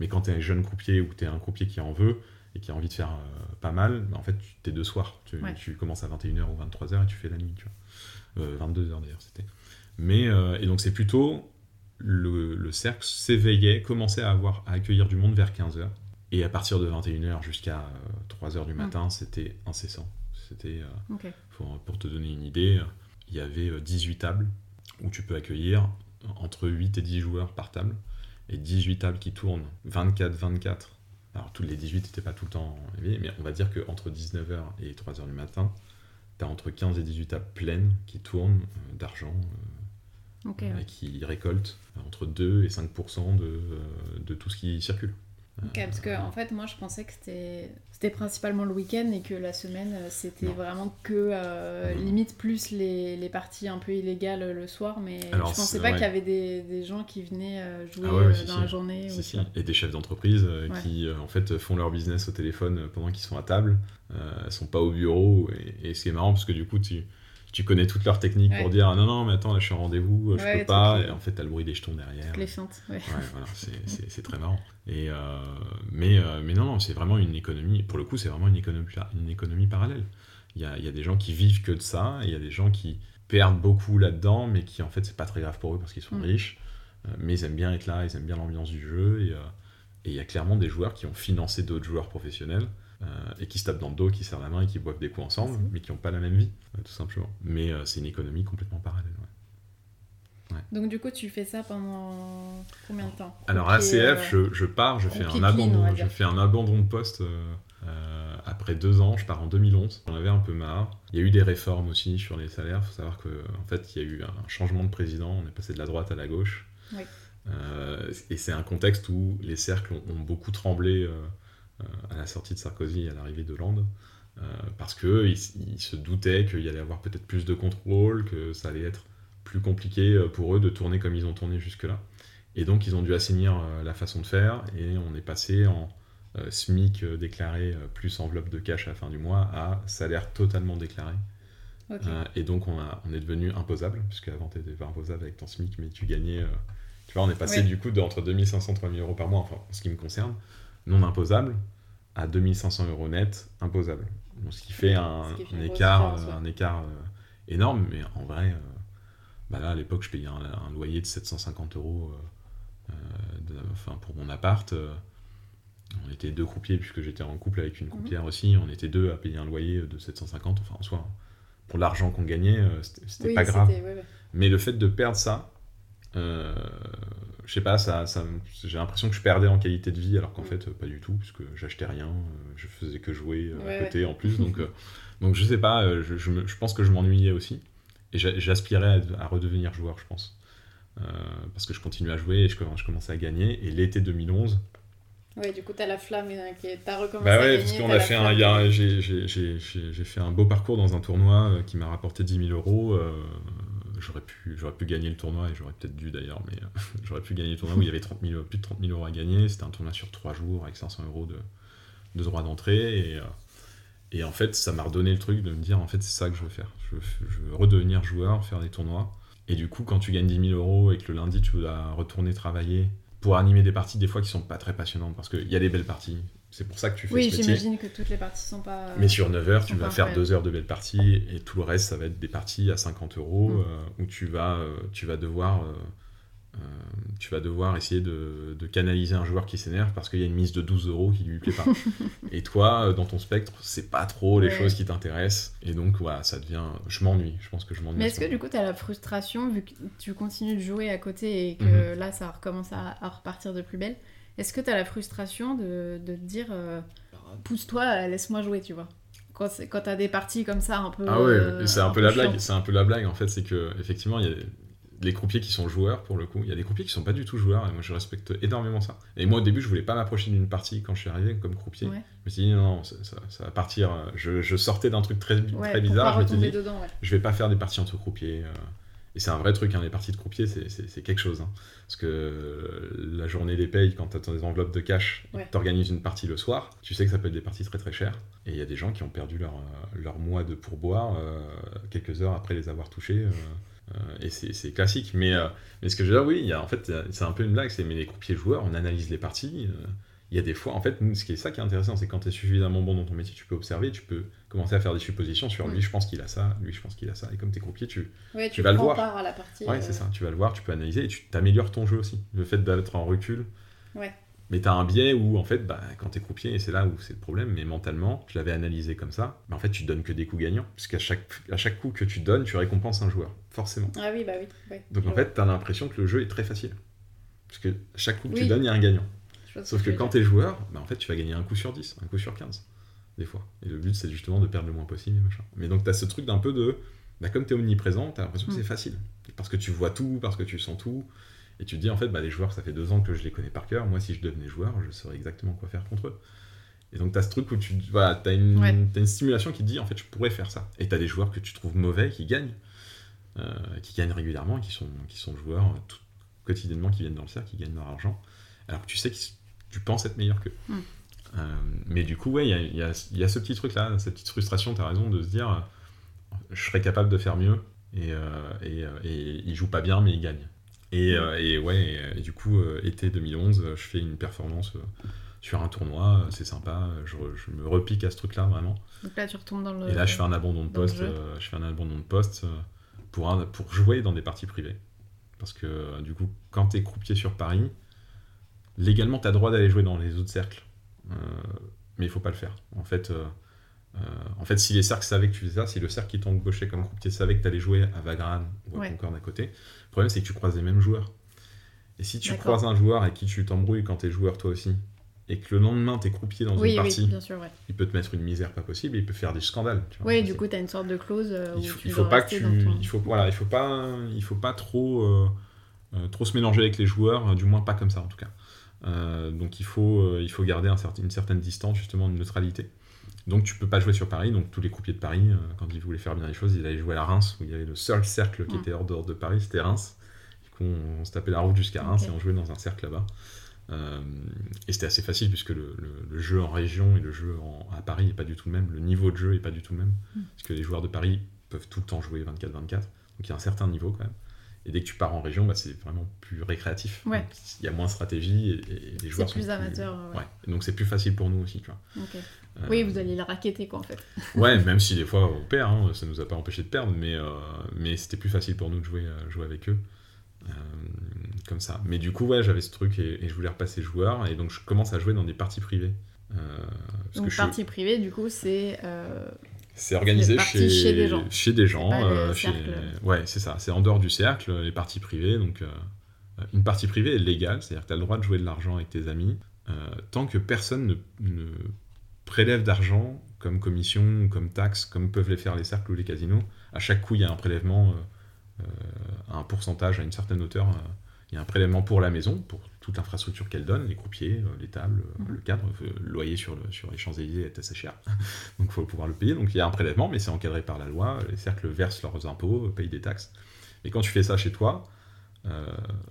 Mais quand tu es un jeune croupier ou tu es un croupier qui en veut et qui a envie de faire euh, pas mal, bah, en fait tu es de soir. Tu, Ouais. tu commences à 21h ou 23h et tu fais la nuit. Tu vois. Euh, 22h d'ailleurs c'était. Mais, euh, et donc c'est plutôt le, le cercle s'éveillait, commençait à, avoir, à accueillir du monde vers 15h. Et à partir de 21h jusqu'à 3h du matin, c'était incessant. C'était, euh, pour, pour te donner une idée, euh, il y avait euh, 18 tables où tu peux accueillir entre 8 et 10 joueurs par table. Et 18 tables qui tournent 24-24. Alors, tous les 18 n'étaient pas tout le temps éveillés, mais on va dire qu'entre 19h et 3h du matin, tu as entre 15 et 18 tables pleines qui tournent euh, d'argent euh, ouais. et qui récoltent entre 2 et 5% de, euh, de tout ce qui circule. Ok, parce que en fait, moi je pensais que c'était principalement le week-end et que la semaine euh, c'était vraiment que euh, limite plus les, les parties un peu illégales euh, le soir, mais Alors, je pensais pas ouais. qu'il y avait des, des gens qui venaient euh, jouer Ah ouais, ouais, euh, si, dans si. la journée. Si, ou si. ça. Et des chefs d'entreprise euh, qui euh, en fait font leur business au téléphone euh, pendant qu'ils sont à table, euh, sont pas au bureau et, et c'est marrant parce que du coup tu, tu connais toutes leurs techniques Ouais. pour dire ah, non non mais attends là je suis en rendez-vous, euh, je Ouais, peux pas et en fait t'as le bruit des jetons derrière. Les feintes, ouais. Voilà, c'est- très marrant. Et, euh, mais, euh, mais non, non, c'est vraiment une économie, pour le coup, c'est vraiment une économie, une économie parallèle. Il y a, y a des gens qui vivent que de ça, et il y a des gens qui perdent beaucoup là-dedans, mais qui en fait, c'est pas très grave pour eux parce qu'ils sont Mm. riches, mais ils aiment bien être là, ils aiment bien l'ambiance du jeu, et euh, et il y a clairement des joueurs qui ont financé d'autres joueurs professionnels. Euh, et qui se tapent dans le dos, qui serrent la main et qui boivent des coups ensemble, mais qui n'ont pas la même vie, ouais, tout simplement. Mais euh, c'est une économie complètement parallèle. ouais. Donc du coup, tu fais ça pendant combien de temps? Alors ACF, euh, je, je pars, je fais, un abandon, je fais un abandon de poste euh, euh, après deux ans. Je pars en 2011. J'en avais un peu marre. Il y a eu des réformes aussi sur les salaires. Il faut savoir que en fait, il y a eu un changement de président. On est passé de la droite à la gauche. Oui. Euh, et c'est un contexte où les cercles ont, ont beaucoup tremblé euh, euh, à la sortie de Sarkozy et à l'arrivée d'Hollande. euh, parce qu'ils ils se doutaient qu'il y allait avoir peut-être plus de contrôle, que ça allait être plus compliqué euh, pour eux de tourner comme ils ont tourné jusque-là. Et donc, ils ont dû assainir euh, la façon de faire et on est passé en euh, SMIC euh, déclaré euh, plus enveloppe de cash à la fin du mois à salaire totalement déclaré. Euh, et donc, on, a, on est devenu imposable, puisque avant, tu n'étais pas imposable avec ton SMIC, mais tu gagnais. euh, tu vois, on est passé Ouais. du coup de, entre 2500 et 3000 euros par mois, enfin, en ce qui me concerne, non imposable, à 2500 euros net imposable. Ce qui fait un, qui fait écart, euh, un écart euh, énorme, mais en vrai, euh, bah là, à l'époque, je payais un, un loyer de 750 euros euh, enfin, pour mon appart. on était deux croupiers, puisque j'étais en couple avec une Mhm. croupière aussi. On était deux à payer un loyer de 750. Enfin, en soi, pour l'argent qu'on gagnait, c'était Oui, pas grave. c'était- ouais, ouais. Mais le fait de perdre ça, je sais pas, ça, j'ai l'impression que je perdais en qualité de vie, alors qu'en Mm. fait, euh, pas du tout, puisque j'achetais rien, euh, je faisais que jouer euh, Ouais, à côté en plus. Donc, donc je sais pas, je, je me- je pense que je m'ennuyais aussi. Et j'a- j'aspirais à, à redevenir joueur, je pense. Euh, parce que je continuais à jouer et je, comm- je commençais à gagner. Et l'été 2011, Ouais, du coup, t'as la flamme qui est... T'as recommencé bah ouais, parce qu'on a fait un, flamme. j'ai, fait un beau parcours dans un tournoi qui m'a rapporté 10 000 euros. euh, j'aurais pu, gagner le tournoi et j'aurais peut-être dû d'ailleurs, mais euh, j'aurais pu gagner le tournoi où il y avait 30 000, plus de 30 000 euros à gagner. C'était un tournoi sur 3 jours avec 500 euros de, de droit d'entrée et, euh, et en fait, ça m'a redonné le truc de me dire en fait, c'est ça que je veux faire. Je veux, veux redevenir joueur, faire des tournois. Et du coup, quand tu gagnes 10 000 euros et que le lundi tu dois retourner travailler pour animer des parties, des fois qui sont pas très passionnantes parce qu'il y a des belles parties. C'est pour ça que tu fais Oui, ce métier. j'imagine que toutes les parties sont pas. Mais sur 9 heures, tu vas faire incroyables. 2 heures de belles parties et tout le reste, ça va être des parties à 50 euros Mm. euh, où tu vas, euh, tu vas devoir. euh, tu vas devoir essayer de, de canaliser un joueur qui s'énerve parce qu'il y a une mise de 12 euros qui lui plaît pas. et toi, dans ton spectre, c'est pas trop les Ouais. choses qui t'intéressent. Et donc, voilà, ça devient. Je m'ennuie. Je pense que je m'ennuie. Mais est-ce ce que du coup, t'as la frustration, vu que tu continues de jouer à côté et que Mhm. là, ça recommence à, à repartir de plus belle, est-ce que t'as la frustration de, de te dire euh, pousse-toi, euh, laisse-moi jouer, tu vois? Quand, c'est- quand t'as des parties comme ça un peu. Ah ouais, euh, c'est un, un peu la blague. C'est un peu la blague en fait, c'est que effectivement il y a les croupiers qui sont joueurs pour le coup. Il y a des croupiers qui sont pas du tout joueurs et moi je respecte énormément ça. Et moi au début je voulais pas m'approcher d'une partie quand je suis arrivé comme croupier. Ouais. Je me suis dit non, non ça, ça- ça va partir. euh, Je, je sortais d'un truc très, Ouais, bizarre. Je dit dedans, ouais. je vais pas faire des parties entre croupiers. Et c'est un vrai truc, hein, les parties de croupier, c'est- quelque chose. hein. Parce que la journée des payes, quand tu as des enveloppes de cash, Ouais. tu organises une partie le soir, tu sais que ça peut être des parties très très chères. Et il y a des gens qui ont perdu leur, euh, leur mois de pourboire euh, quelques heures après les avoir touchés. euh, et c'est classique. Mais, euh, mais ce que je veux dire, oui, y a, en fait, c'est un peu une blague. C'est mais les croupiers joueurs, on analyse les parties. il y a des fois, en fait, ce qui est ça qui est intéressant, c'est quand tu es suffisamment bon dans ton métier, tu peux observer, tu peux commencer à faire des suppositions sur Mm. lui, je pense qu'il a ça, lui, je pense qu'il a ça. Et comme tu es croupier, tu, Ouais, tu vas le voir. part à la partie. Ouais, euh, c'est ça. Tu vas le voir, tu peux analyser et tu t'améliores ton jeu aussi. Le fait d'être en recul. Ouais. Mais tu as un biais où, en fait, bah, quand tu es croupier, et c'est là où c'est le problème, mais mentalement, je l'avais analysé comme ça, mais en fait, tu donnes que des coups gagnants. Puisqu'à chaque, à chaque coup que tu donnes, tu récompenses un joueur, forcément. Ah oui, bah oui. ouais, Donc en vois. fait, tu as l'impression que le jeu est très facile. Parce que chaque coup que tu donnes, il y a un gagnant. Sauf tu que veux quand dire. tu es joueur, bah, en fait, tu vas gagner un coup sur 10, un coup sur 15, des fois. Et le but, c'est justement de perdre le moins possible. et machin. Mais donc, tu as ce truc d'un peu de. Bah, comme tu es omniprésent, tu as l'impression que Mm. c'est facile. Parce que tu vois tout, parce que tu sens tout. Et tu te dis, en fait, bah, les joueurs, ça fait deux ans que je les connais par cœur. Moi, si je devenais joueur, je saurais exactement quoi faire contre eux. Et donc, tu as ce truc où tu voilà, as, une, Ouais. t'as une stimulation qui te dit, en fait, je pourrais faire ça. Et tu as des joueurs que tu trouves mauvais qui gagnent, euh, qui gagnent régulièrement, qui sont, qui sont joueurs euh, tout- quotidiennement, qui viennent dans le cercle, qui gagnent leur argent. Alors que tu sais que tu penses être meilleur qu'eux. Mm. Euh, mais du coup, ouais, il y a, y y ce petit truc-là, cette petite frustration, tu as raison, de se dire, je serais capable de faire mieux, et, euh, et, euh, et il joue pas bien, mais il gagne. Et, et ouais, et, du coup, été 2011, euh, je fais une performance sur un tournoi, c'est sympa, je, me repique à ce truc-là, vraiment. Donc là, tu retombes dans le. Et là, je fais un abandon de poste, je fais un abandon de poste pour, un- pour jouer dans des parties privées. Parce que du coup, quand tu es croupier sur Paris, légalement, tu as droit d'aller jouer dans les autres cercles. Euh, mais il faut pas le faire. En fait, euh, euh, en fait, si les cercles savaient que tu faisais ça, si le cercle qui t'embauchait comme croupier savait que tu allais jouer à Vagrane ou à Ouais. Concorde à côté, le problème c'est que tu croises les mêmes joueurs. Et si tu croises un joueur avec qui tu t'embrouilles quand tu es joueur toi aussi, et que le lendemain tu es croupier dans Oui, une oui, partie, bien sûr, ouais. il peut te mettre une misère pas possible, et il peut faire des scandales. tu vois. Oui, du coup, t'as une sorte de clause où il faut, tu il faut pas que tu, ton- il faut voilà, il faut pas, il faut pas trop, euh, euh, trop se mélanger avec les joueurs, euh, du moins pas comme ça en tout cas. Euh, donc il faut, euh, il faut garder un certain- une certaine distance justement de neutralité. Donc tu peux pas jouer sur Paris. Donc tous les croupiers de Paris, euh, quand ils voulaient faire bien les choses, ils allaient jouer à la Reims où il y avait le seul cercle qui était hors dehors de Paris, c'était Reims. Du coup on, se tapait la route jusqu'à Reims et on jouait dans un cercle là-bas. Et c'était assez facile puisque le, le- le jeu en région et le jeu en- à Paris n'est pas du tout le même. Le niveau de jeu n'est pas du tout le même. Mm. Parce que les joueurs de Paris peuvent tout le temps jouer 24-24. Donc il y a un certain niveau quand même. Et dès que tu pars en région, bah, c'est vraiment plus récréatif. Ouais. Il y a moins de stratégie et, et les joueurs sont plus amateur, ouais. Ouais. Et donc c'est plus facile pour nous aussi, tu vois. Euh, Oui, vous alliez le raqueter quoi en fait. Ouais, même si des fois on perd, hein, ça nous a pas empêché de perdre, mais, euh, mais c'était plus facile pour nous de jouer, euh, jouer avec eux. Comme ça. Mais du coup, ouais, j'avais ce truc et, et je voulais repasser joueur, et donc je commence à jouer dans des parties privées. Parce Donc que je- partie privée, du coup, c'est c'est organisé chez, chez des gens. chez des gens, euh, chez-. Ouais, c'est ça. C'est en dehors du cercle, les parties privées. Donc, euh, une partie privée est légale, c'est-à-dire que tu as le droit de jouer de l'argent avec tes amis, euh, tant que personne ne, ne prélève d'argent comme commission, comme taxe, comme peuvent les faire les cercles ou les casinos. À chaque coup, il y a un prélèvement à un pourcentage, à une certaine hauteur. il y a un prélèvement pour la maison, pour toute l'infrastructure qu'elle donne, les croupiers, euh, les tables, euh, Mhm. le cadre, euh, le loyer sur, le, sur les Champs-Élysées est assez cher. Donc il faut pouvoir le payer. Donc il y a un prélèvement, mais c'est encadré par la loi. Les cercles versent leurs impôts, payent des taxes. Et quand tu fais ça chez toi, euh,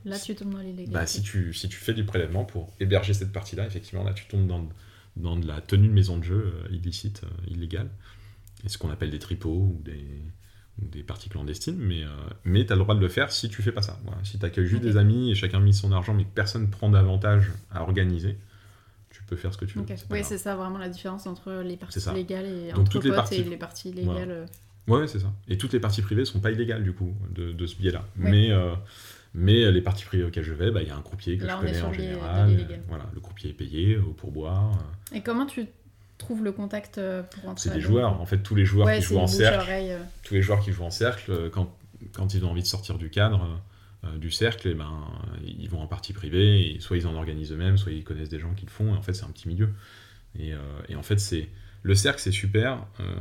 là tu tombes dans l'illégalité. bah, si, tu, si tu fais du prélèvement pour héberger cette partie-là, effectivement, là tu tombes dans, dans de la tenue de maison de jeu euh, illicite, euh, illégale. Et ce qu'on appelle des tripots ou des, des parties clandestines. Mais, euh, mais tu as le droit de le faire si tu fais pas ça. Voilà. Si tu accueilles juste des amis et chacun mise son argent, mais que personne prend d'avantage à organiser, tu peux faire ce que tu veux. Ok. c'est pas Oui, c'est ça vraiment la différence entre les parties légales et Donc, entre toutes les parties- et les parties légales. Voilà. euh, Ouais, c'est ça. Et toutes les parties privées sont pas illégales du coup de, de ce biais-là. Mais, euh, mais les parties privées auxquelles je vais, bah, il y a un croupier que Là, je connais en général. voilà, le croupier est payé au pourboire. Et comment tu trouves le contact euh, pour rentrer C'est des joueurs. En fait, tous les joueurs Ouais, qui jouent en cercle, euh. tous les joueurs qui jouent en cercle, euh, quand, quand ils ont envie de sortir du cadre euh, du cercle, eh ben, ils vont en partie privée, et soit ils en organisent eux-mêmes, soit ils connaissent des gens qui le font, et en fait c'est un petit milieu. Et, euh, et en fait, c'est le cercle, c'est super, euh,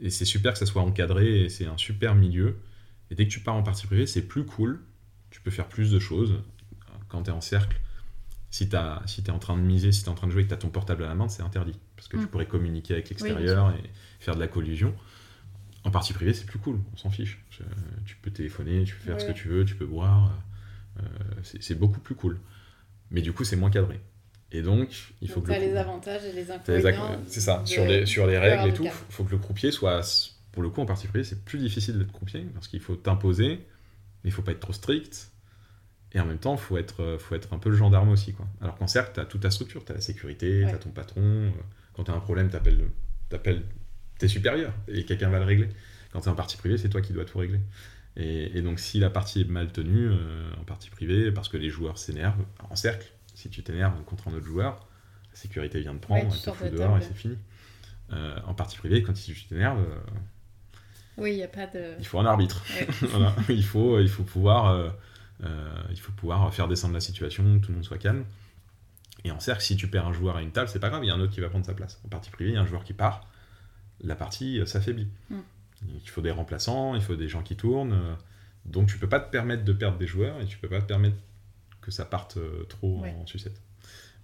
et c'est super que ça soit encadré, et c'est un super milieu. Et dès que tu pars en partie privée, c'est plus cool, tu peux faire plus de choses. Quand tu es en cercle, si tu si es en train de miser, si tu es en train de jouer et que tu as ton portable à la main, c'est interdit. Parce que tu Mm. pourrais communiquer avec l'extérieur et faire de la collusion. En partie privée, c'est plus cool, on s'en fiche. Je- tu peux téléphoner, tu peux faire ce que tu veux, tu peux boire. euh, c'est beaucoup plus cool. Mais du coup, c'est moins cadré. Et donc, il faut Donc, que t'as le les avantages et les inconvénients. C'est ça, de- sur les, sur les d'avoir règles et tout, il faut que le croupier soit, pour le coup en partie privée, c'est plus difficile d'être croupier, parce qu'il faut t'imposer, mais il faut pas être trop strict, et en même temps, il faut être, euh, faut être un peu le gendarme aussi. Quoi. Alors qu'en cercle, tu as toute ta structure, tu as la sécurité, Ouais. tu as ton patron, euh, quand tu as un problème, tu appelles tes supérieurs, et quelqu'un va le régler. Quand tu es en partie privée, c'est toi qui dois tout régler. Et, et donc, si la partie est mal tenue euh, en partie privée, parce que les joueurs s'énervent, en cercle, si tu t'énerves contre un autre joueur, la sécurité vient de prendre, Ouais, tu elle te sors fout de dehors et c'est fini. Euh, en partie privée, quand tu t'énerves, euh, Oui, il n'y a pas de. il faut un arbitre. Ouais. Voilà. il, faut, il, faut pouvoir, il faut pouvoir faire descendre la situation, que tout le monde soit calme. Et en cercle, si tu perds un joueur à une table, c'est pas grave, il y a un autre qui va prendre sa place. En partie privée, il y a un joueur qui part, la partie euh, s'affaiblit. Mm. Il faut des remplaçants, il faut des gens qui tournent. euh, donc tu peux pas te permettre de perdre des joueurs et tu peux pas te permettre que ça parte euh, trop Ouais. en sucette.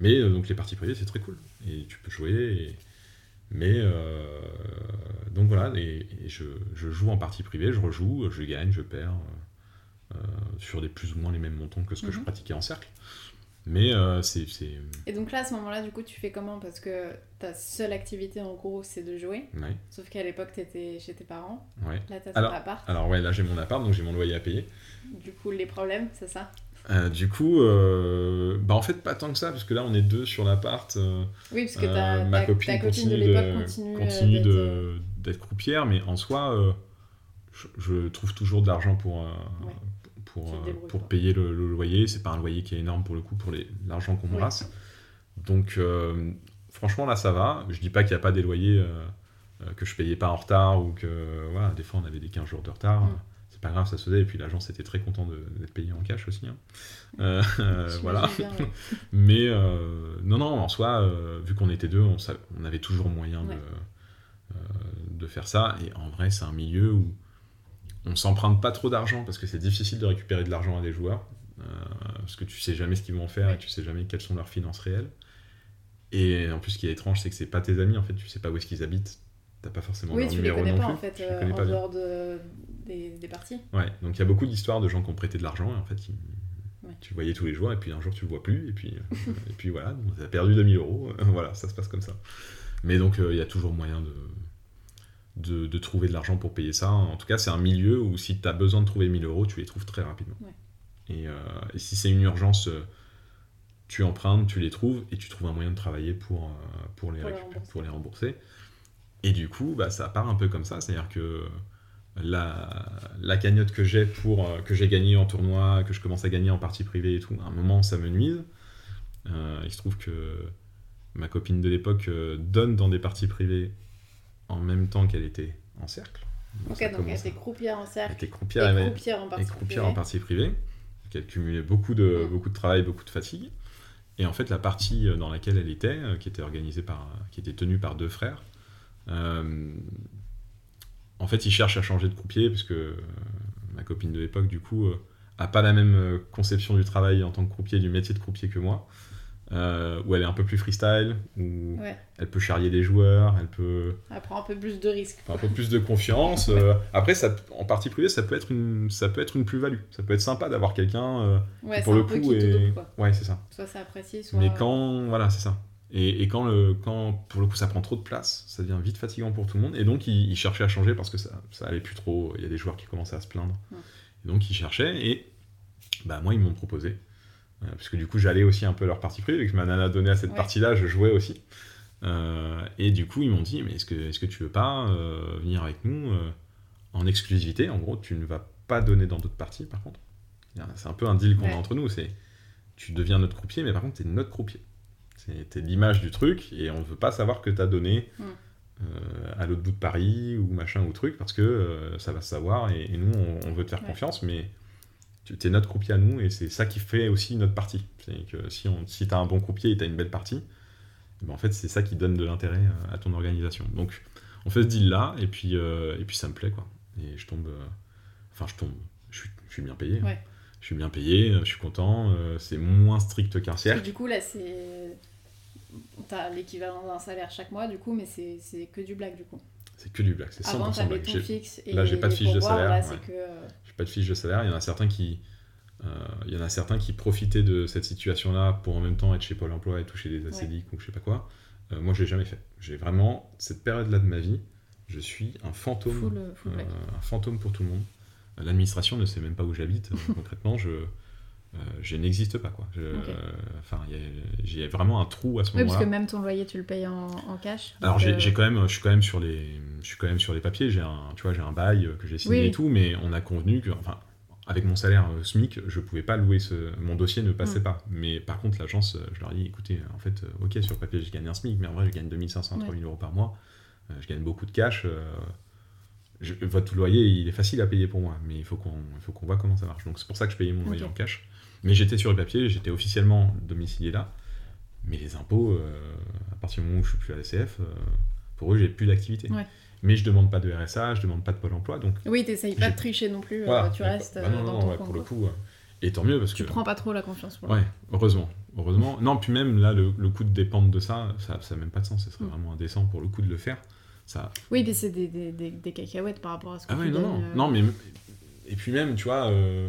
Mais euh, donc les parties privées, c'est très cool. Et tu peux jouer. et- Mais euh, donc voilà, et, et je, je joue en partie privée, je rejoue, je gagne, je perds euh, euh, sur des plus ou moins les mêmes montants que ce que je Mhm. pratiquais en cercle. Mais euh, c'est. Et donc là, à ce moment-là, du coup, tu fais comment? Parce que ta seule activité, en gros, c'est de jouer. Ouais, Sauf qu'à l'époque, t'étais chez tes parents. ouais. Là, t'as ton Alors- appart. Alors ouais, là j'ai mon appart, donc j'ai mon loyer à payer. Du coup, les problèmes, c'est ça? Euh, du coup, euh, bah en fait pas tant que ça, parce que là on est deux sur l'appart. euh, Oui, parce que Euh, ta, ma ta- copine, ta copine de continue, l'époque continue, euh, continue d'être, euh, croupière, mais en soi, euh, je, je trouve toujours de l'argent pour, euh, Ouais. Pour, euh, pour payer le, le loyer. C'est pas un loyer qui est énorme pour le coup, pour l'argent qu'on Oui. brasse. Donc, euh, franchement, là ça va. Je dis pas qu'il n'y a pas des loyers euh, que je payais pas en retard ou que, voilà, des fois on avait des 15 jours de retard. Mm. C'est pas grave, ça se faisait. Et puis l'agence était très content d'être payé en cash aussi. hein. Euh, euh, voilà. bien, ouais. Mais euh, non, non, en soi, vu qu'on était deux, on, avait toujours moyen Ouais. de, de faire ça. Et en vrai, c'est un milieu où on s'emprunte pas trop d'argent parce que c'est difficile de récupérer de l'argent à des joueurs. euh, parce que tu sais jamais ce qu'ils vont en faire et tu sais jamais quelles sont leurs finances réelles. Et en plus, ce qui est étrange, c'est que c'est pas tes amis, en fait, tu sais pas où est-ce qu'ils habitent. t'as pas forcément Oui, leur tu les numéro connais non pas plus. en fait, les euh, connais en pas bien. dehors de, des, des parties. Ouais, donc il y a beaucoup d'histoires de gens qui ont prêté de l'argent et en fait, ils- Ouais. tu le voyais tous les jours et puis un jour tu le vois plus et puis, euh, et puis voilà, t'as perdu 2000 euros, voilà, ça se passe comme ça. Mais donc euh, il y a toujours moyen de, de, de trouver de l'argent pour payer ça. En tout cas, c'est un milieu où si tu as besoin de trouver 1000 euros, tu les trouves très rapidement. Ouais. Et, euh, et si c'est une urgence, euh, tu empruntes, tu les trouves et tu trouves un moyen de travailler pour, euh, pour, les, Pour les récupérer- rembourser. pour les rembourser. Et du coup, bah, ça part un peu comme ça, c'est-à-dire que la, la cagnotte que j'ai pour que j'ai gagnée en tournoi, que je commence à gagner en partie privée et tout, à un moment ça me nuise. Euh, il se trouve que ma copine de l'époque donne dans des parties privées en même temps qu'elle était en cercle. Donc Ok, ça donc elle était croupière en elle cercle était et croupière, et, croupière en et partie croupière privée. en partie privée. Donc elle cumulait beaucoup de, beaucoup de travail, beaucoup de fatigue. Et en fait, la partie euh, dans laquelle elle était, euh, qui était organisée par, qui était tenue par deux frères, euh, en fait, ils cherchent à changer de croupier, puisque euh, ma copine de l'époque, du coup, euh, a pas la même euh, conception du travail en tant que croupier, du métier de croupier que moi, euh, où elle est un peu plus freestyle, où Ouais, elle peut charrier des joueurs, elle peut elle prend un peu plus de risques. Un peu plus de confiance. euh, après, ça, en partie privée, ça peut être une, ça peut être une plus-value. Ça peut être sympa d'avoir quelqu'un. euh, Ouais, pour le coup, est- double, ouais, c'est ça. Soit c'est apprécié, soit. Mais quand, voilà, c'est ça. Et, et quand le, quand pour le coup, ça prend trop de place, ça devient vite fatigant pour tout le monde. Et donc, ils, ils cherchaient à changer parce que ça, ça allait plus trop. Il y a des joueurs qui commençaient à se plaindre. Ouais. Et donc, ils cherchaient. Et bah, moi, ils m'ont proposé. Euh, parce que du coup, j'allais aussi un peu leur partie privée. Vu que ma nana donnait à cette Ouais. partie-là, je jouais aussi. Euh, et du coup, ils m'ont dit, mais est-ce que, est-ce que tu veux pas euh, venir avec nous euh, en exclusivité? En gros, tu ne vas pas donner dans d'autres parties, par contre. C'est un peu un deal qu'on Ouais. a entre nous. C'est tu deviens notre croupier, mais par contre, tu es notre croupier. C'est t'es l'image du truc, et on ne veut pas savoir que tu as donné Mm. à l'autre bout de Paris, ou machin, ou truc, parce que ça va se savoir, et, et nous, on, on veut te faire Ouais. confiance, mais tu es notre croupier à nous, et c'est ça qui fait aussi notre partie. C'est que si, on, si tu as un bon croupier et tu as une belle partie, ben, en fait, c'est ça qui donne de l'intérêt euh, à ton organisation. Donc, on fait ce deal-là, et puis, euh, et puis ça me plaît, quoi. Et je tombe... euh, Enfin, je tombe... Je suis, je suis bien payé. hein. Je suis bien payé, euh, je suis content, euh, c'est moins strict qu'un cercle. du coup, là, c'est. T'as l'équivalent d'un salaire chaque mois, du coup, mais c'est c'est que du black, du coup. C'est que du black, c'est 100% Avant, t'avais black. ton J'ai fixe et là, j'ai pas de fiche de salaire, Là, ouais. c'est que. euh, j'ai pas de fiche de salaire, il y en a certains qui... euh, il y en a certains qui profitaient de cette situation-là pour en même temps être chez Pôle emploi et toucher des ACDIC ou je sais pas quoi. Euh, moi, je l'ai jamais fait. J'ai vraiment, cette période-là de ma vie, je suis un fantôme, Full, euh, un fantôme pour tout le monde. L'administration ne sait même pas où j'habite. concrètement, je, euh, je n'existe pas. quoi. Euh, Enfin, il y a- j'ai vraiment un trou à ce Oui, parce moment-là. que même ton loyer, tu le payes en, en cash. Alors j'ai euh, j'ai quand même, je suis quand même sur les, je suis quand même sur les papiers. J'ai un, tu vois, j'ai un bail que j'ai signé Oui, et tout, mais on a convenu que, enfin, avec mon salaire SMIC, je pouvais pas louer ce, mon dossier ne passait Mm. pas. Mais par contre, l'agence, je leur dis, écoutez, en fait, ok, sur le papier, je gagne un SMIC, mais en vrai, je gagne 2500, Ouais. 3000 euros par mois. Je gagne beaucoup de cash. je- votre loyer, il est facile à payer pour moi, mais il faut qu'on, qu'on voit comment ça marche. Donc c'est pour ça que je payais mon loyer en cash. Mais j'étais sur le papier, j'étais officiellement domicilié là. Mais les impôts, euh, à partir du moment où je suis plus à la CF, euh, pour eux, j'ai plus d'activité. Ouais. Mais je demande pas de RSA, je demande pas de Pôle emploi, donc Oui, t'essayes pas de tricher non plus, euh, voilà. tu restes bah non, non, dans non, ton ouais, pour le coup. Et tant mieux parce Tu que. prends pas trop la confiance Ouais, heureusement, heureusement. Non, puis même là, le, le coût de dépendre de ça, ça, ça n'a même pas de sens. Ce serait Mm. vraiment indécent pour le coup de le faire. Ça, Oui, mais c'est des, des, des, des cacahuètes par rapport à ce que Ah tu ouais, non, gagnes, non. euh, Non, mais. Et puis même, tu vois. euh,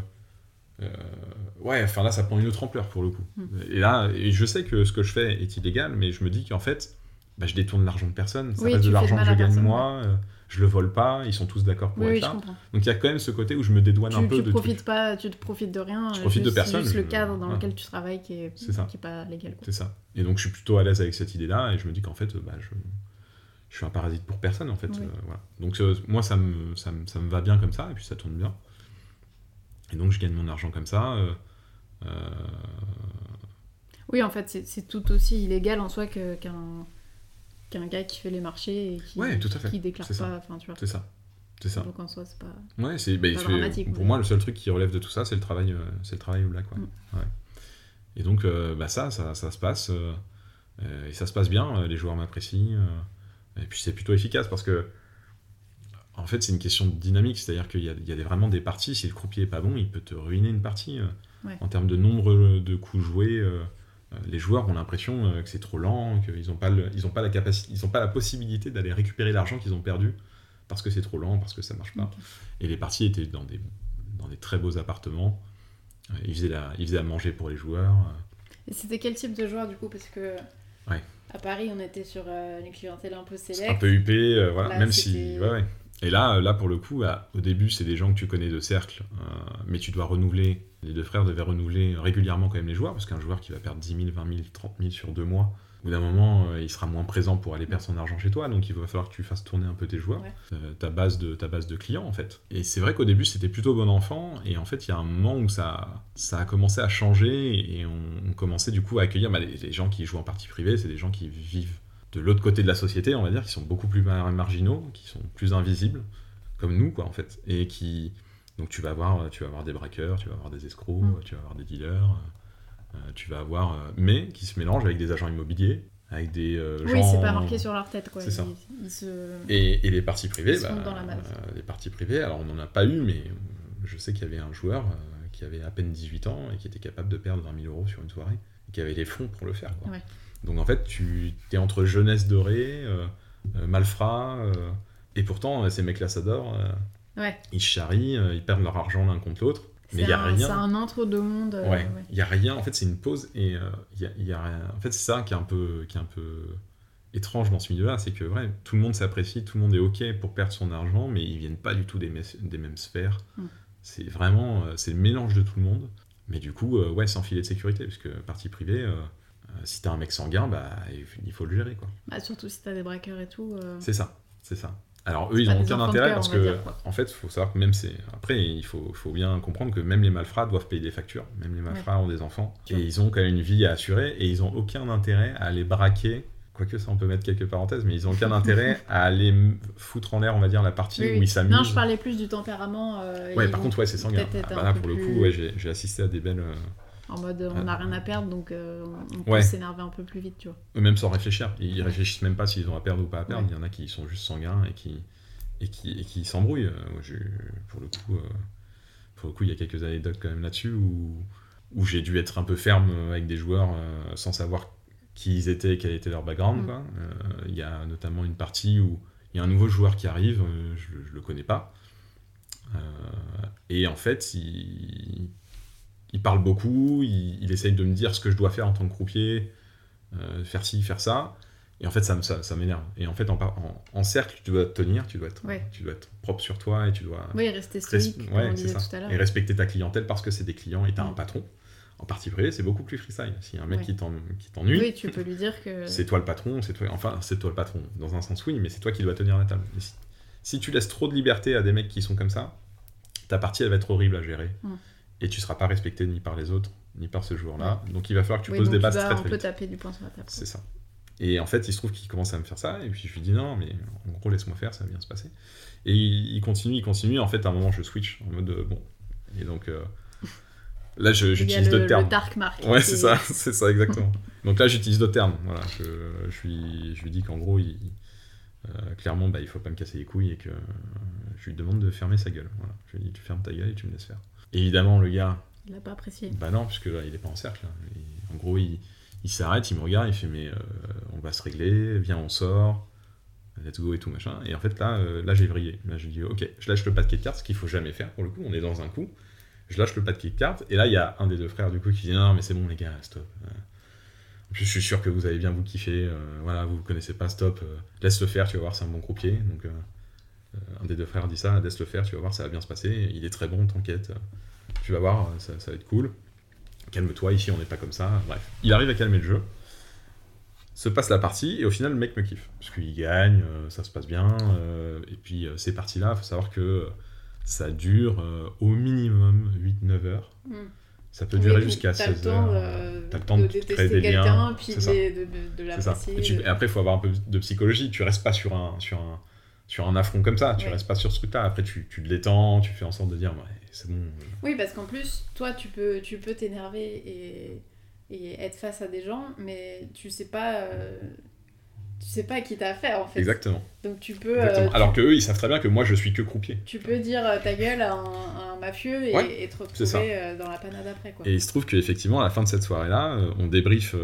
ouais, enfin là, ça prend une autre ampleur pour le coup. Hmm. Et là, et je sais que ce que je fais est illégal, mais je me dis qu'en fait, bah, je détourne l'argent de personne. Ça Oui, reste de l'argent de que je gagne moi. euh, je le vole pas, ils sont tous d'accord pour Oui, être oui, je là. comprends. Donc il y a quand même ce côté où je me dédouane un peu tu de profites trucs. pas, tu te profites de rien. Je euh, profite de juste- personne, Juste le cadre dans lequel tu travailles qui est, ça. qui est pas légal. C'est ça. Et donc je suis plutôt à l'aise avec cette idée-là et je me dis qu'en fait, bah, je, je suis un parasite pour personne en fait. Euh, voilà. Donc euh, moi, ça me, ça, me, ça me va bien comme ça et puis ça tourne bien. Et donc je gagne mon argent comme ça. euh, euh, Oui, en fait, c'est- tout aussi illégal en soi qu'un qu'un gars qui fait les marchés et qui, Ouais, tout à fait. qui déclare C'est ça. pas. C'est ça. C'est ça. Donc en soi, c'est pas. Ouais, c'est bah, pour moi le seul truc qui relève de tout ça, c'est le travail, euh, c'est le travail au black. Ouais. Mm. Ouais. Et donc euh, bah, ça, ça, ça se passe euh, et ça se passe bien. les joueurs m'apprécient et puis c'est plutôt efficace parce que en fait c'est une question de dynamique, c'est-à-dire qu'il y a, il y a des- vraiment des parties. Si le croupier est pas bon, il peut te ruiner une partie euh, Ouais. en termes de nombre de coups joués. euh, euh, les joueurs ont l'impression que c'est trop lent, qu'ils n'ont pas, le- ils ont pas la capacité, ils ont pas la possibilité d'aller récupérer l'argent qu'ils ont perdu parce que c'est trop lent, parce que ça marche pas. Et les parties étaient dans des, dans des très beaux appartements. Ils faisaient, la, ils faisaient à manger pour les joueurs. Et c'était quel type de joueur du coup Parce que Ouais. à Paris, on était sur euh, une clientèle un peu C'est sélect. un peu huppé, euh, voilà, Là, même si. c'était- Ouais, ouais. Et là, euh, là, pour le coup, à- au début, c'est des gens que tu connais de cercle, euh, mais tu dois renouveler. Les deux frères devaient renouveler régulièrement quand même les joueurs, parce qu'un joueur qui va perdre 10 000, 20 000, 30 000 sur deux mois, au bout d'un moment, euh, il sera moins présent pour aller perdre son argent chez toi, donc il va falloir que tu fasses tourner un peu tes joueurs, Ouais. euh, ta, base de, ta base de clients en fait. Et c'est vrai qu'au début, c'était plutôt bon enfant, et en fait, il y a un moment où ça, ça a commencé à changer, et on, on commençait du coup à accueillir bah, les, les gens qui jouent en partie privée, c'est des gens qui vivent de l'autre côté de la société, on va dire, qui sont beaucoup plus mar- marginaux, qui sont plus invisibles, comme nous, quoi, en fait. Et qui. Donc, tu vas avoir, tu vas avoir des braqueurs, tu vas avoir des escrocs, Mm. tu vas avoir des dealers, euh, tu vas avoir. euh, mais qui se mélangent avec des agents immobiliers, avec des euh, Oui, gens. c'est pas marqué sur leur tête quoi. C'est ça. Ils, ils se... Et, et les parties privées, bah, dans la euh, les parties privées, alors on n'en a pas eu, mais je sais qu'il y avait un joueur euh, qui avait à peine 18 ans et qui était capable de perdre 20 000 euros sur une soirée, qui avait les fonds pour le faire. Quoi. Ouais. Donc en fait, tu es entre jeunesse dorée, euh, euh, malfrats, euh, et pourtant, euh, ces mecs-là s'adorent, euh, Ouais. ils charrient, ils perdent leur argent l'un contre l'autre, mais il C'est n'y a un- rien. C'est un entre-deux-mondes. euh, Ouais, ouais. il y a rien. En fait, c'est une pause et il y a, il y a rien. En fait, c'est ça qui est un peu, qui est un peu étrange dans ce milieu-là, c'est que ouais, tout le monde s'apprécie, tout le monde est ok pour perdre son argent, mais ils viennent pas du tout des, mes- des mêmes sphères. Mm. C'est vraiment, c'est le mélange de tout le monde. Mais du coup, euh, ouais, sans filet de sécurité, parce que partie privée, euh, euh, si t'as un mec sanguin, bah il faut le gérer, quoi. Bah, surtout si t'as des braqueurs et tout. C'est ça, c'est ça. Alors eux, ils pas ont des aucun intérêt parce que, dire, en fait, il faut savoir que même c'est. Après, il faut, faut bien comprendre que même les malfrats doivent payer des factures. Même les malfrats ont des enfants. Et ils ont quand même une vie à assurer et ils ont aucun intérêt à les braquer. Quoique ça, on peut mettre quelques parenthèses, mais ils ont aucun intérêt à aller foutre en l'air, on va dire, la partie oui, où ils s'amusent. Non, je parlais plus du tempérament. euh, Ouais, par contre, ouais, c'est sanguin. Ah, bah là, pour le plus- coup, ouais, j'ai assisté à des belles. euh, En mode on n'a rien à perdre donc euh, on peut Ouais. s'énerver un peu plus vite, tu vois. eux-mêmes sans réfléchir. Ils réfléchissent même pas s'ils ont à perdre ou pas à perdre. Ouais. Il y en a qui sont juste sanguins et qui, et qui, et qui s'embrouillent. Pour le coup, pour le coup, il y a quelques anecdotes quand même là-dessus où, où j'ai dû être un peu ferme avec des joueurs sans savoir qui ils étaient quel était leur background. Mm. Euh, Il y a notamment une partie où il y a un nouveau joueur qui arrive, euh, je, je le connais pas. Euh, et en fait, il, il parle beaucoup, il, il essaye de me dire ce que je dois faire en tant que croupier, euh, faire ci, faire ça. Et en fait, ça, ça, ça m'énerve. Et en fait, en, en, en cercle, tu dois te tenir, tu dois, être, Ouais. tu dois être propre sur toi et tu dois Oui, rester res- stoïque, comme on disait ça. tout à l'heure. et respecter ta clientèle parce que c'est des clients et tu as un Mm. patron. En partie privée, c'est beaucoup plus freestyle. S'il y a un mec Ouais. qui t'en- qui t'ennuie, Oui, tu peux lui dire que. c'est toi le patron, c'est toi. Enfin, c'est toi le patron. Dans un sens, oui, mais c'est toi qui dois tenir la table. Si, si tu laisses trop de liberté à des mecs qui sont comme ça, ta partie elle va être horrible à gérer. Mm. Et tu seras pas respecté ni par les autres, ni par ce joueur-là. Donc il va falloir que tu Oui, poses des bases très très vite. taper du poing sur la table. C'est ça. Et en fait, il se trouve qu'il commence à me faire ça, et puis je lui dis non, mais en gros, laisse-moi faire, ça va bien se passer. Et il il continue, il continue. En fait, à un moment, je switch en mode euh, bon. Et donc euh, là, j'utilise le, d'autres le termes. dark mark. Ouais, c'est ça, c'est ça exactement. Donc là, j'utilise d'autres termes. Voilà, je, je lui, je lui dis qu'en gros, il, euh, clairement, bah, il faut pas me casser les couilles et que euh, je lui demande de fermer sa gueule. Voilà, je lui dis tu fermes ta gueule et tu me laisses faire. Et évidemment, le gars, Il l'a pas apprécié. bah non, puisque là, il est pas en cercle. Il- en gros, il, il s'arrête, il me regarde, il fait mais euh, on va se régler, viens, on sort, let's go et tout machin. Et en fait, là, euh, là j'ai vrillé. Là, je dis ok, je lâche le paquet de cartes, ce qu'il faut jamais faire pour le coup. On est dans un coup. Je lâche le paquet de cartes, et là, il y a un des deux frères du coup qui dit non, mais c'est bon, les gars, stop. En plus, je suis sûr que vous allez bien vous kiffer. euh, voilà, vous connaissez pas, stop. euh, laisse le faire, tu vas voir, c'est un bon croupier. Donc, euh, un des deux frères dit ça, laisse le faire, tu vas voir, ça va bien se passer. Il est très bon, t'inquiète. Tu vas voir, ça, va être cool. Calme-toi, ici on n'est pas comme ça. Bref, il arrive à calmer le jeu. Se passe la partie, et au final, le mec me kiffe. Parce qu'il gagne, ça se passe bien. et puis, ces parties-là, faut savoir que ça dure euh, au minimum 8-9 heures. Mm. Ça peut Oui, durer jusqu'à t'as le 16 temps, heures. euh, T'as le temps de, de, créer des liens. puis de, de, de l'apprécier. Et, tu- et après, il faut avoir un peu de psychologie. Tu restes pas sur un, sur un, sur un affront comme ça. Tu Ouais. restes pas sur ce truc-là. Après, tu, tu te détends, tu fais en sorte de dire, ouais, c'est bon. Oui, parce qu'en plus, toi, tu peux tu peux t'énerver et, et être face à des gens, mais tu sais pas. euh, tu sais pas à qui t'as affaire en fait. Exactement. Donc tu peux, euh, tu, Alors que eux, ils savent très bien que moi, je suis que croupier. tu peux dire euh, ta gueule à un, à un mafieux et, Ouais, et te retrouver euh, dans la panade après quoi. Et il se trouve qu'effectivement, à la fin de cette soirée-là, on débrief,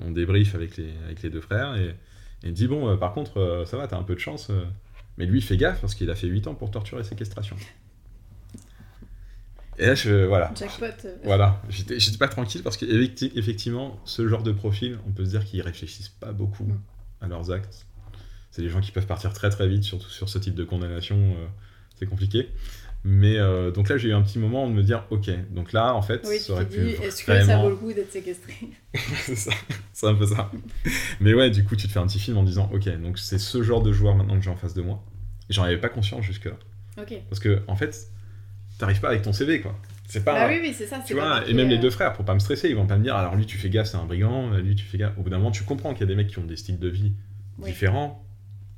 on débrief avec, les, avec les deux frères et, et il dit Bon, par contre, ça va, t'as un peu de chance. mais lui, il fait gaffe parce qu'il a fait 8 ans pour torture et séquestration. Et là, je. Voilà. Jackpot. Voilà. J'étais j'étais pas tranquille parce qu'effectivement, ce genre de profil, on peut se dire qu'ils réfléchissent pas beaucoup Mm. à leurs actes. C'est des gens qui peuvent partir très très vite, surtout sur ce type de condamnation. euh, c'est compliqué. Mais euh, donc là, j'ai eu un petit moment de me dire, ok, donc là, en fait, Oui, ça aurait pu est-ce que ça vaut le coup d'être séquestré? C'est ça, c'est un peu ça. Mais ouais, du coup, tu te fais un petit film en disant, ok, donc c'est ce genre de joueur maintenant que j'ai en face de moi. J'en avais pas conscience jusque-là. Ok. Parce que, en fait, t'arrives pas avec ton CV, quoi. C'est pas. Bah oui, oui, c'est ça. Tu vois, et même les euh, deux frères, pour pas me stresser, ils vont pas me dire, alors lui, tu fais gaffe, c'est un brigand, lui, tu fais gaffe. Au bout d'un moment, tu comprends qu'il y a des mecs qui ont des styles de vie Oui. différents.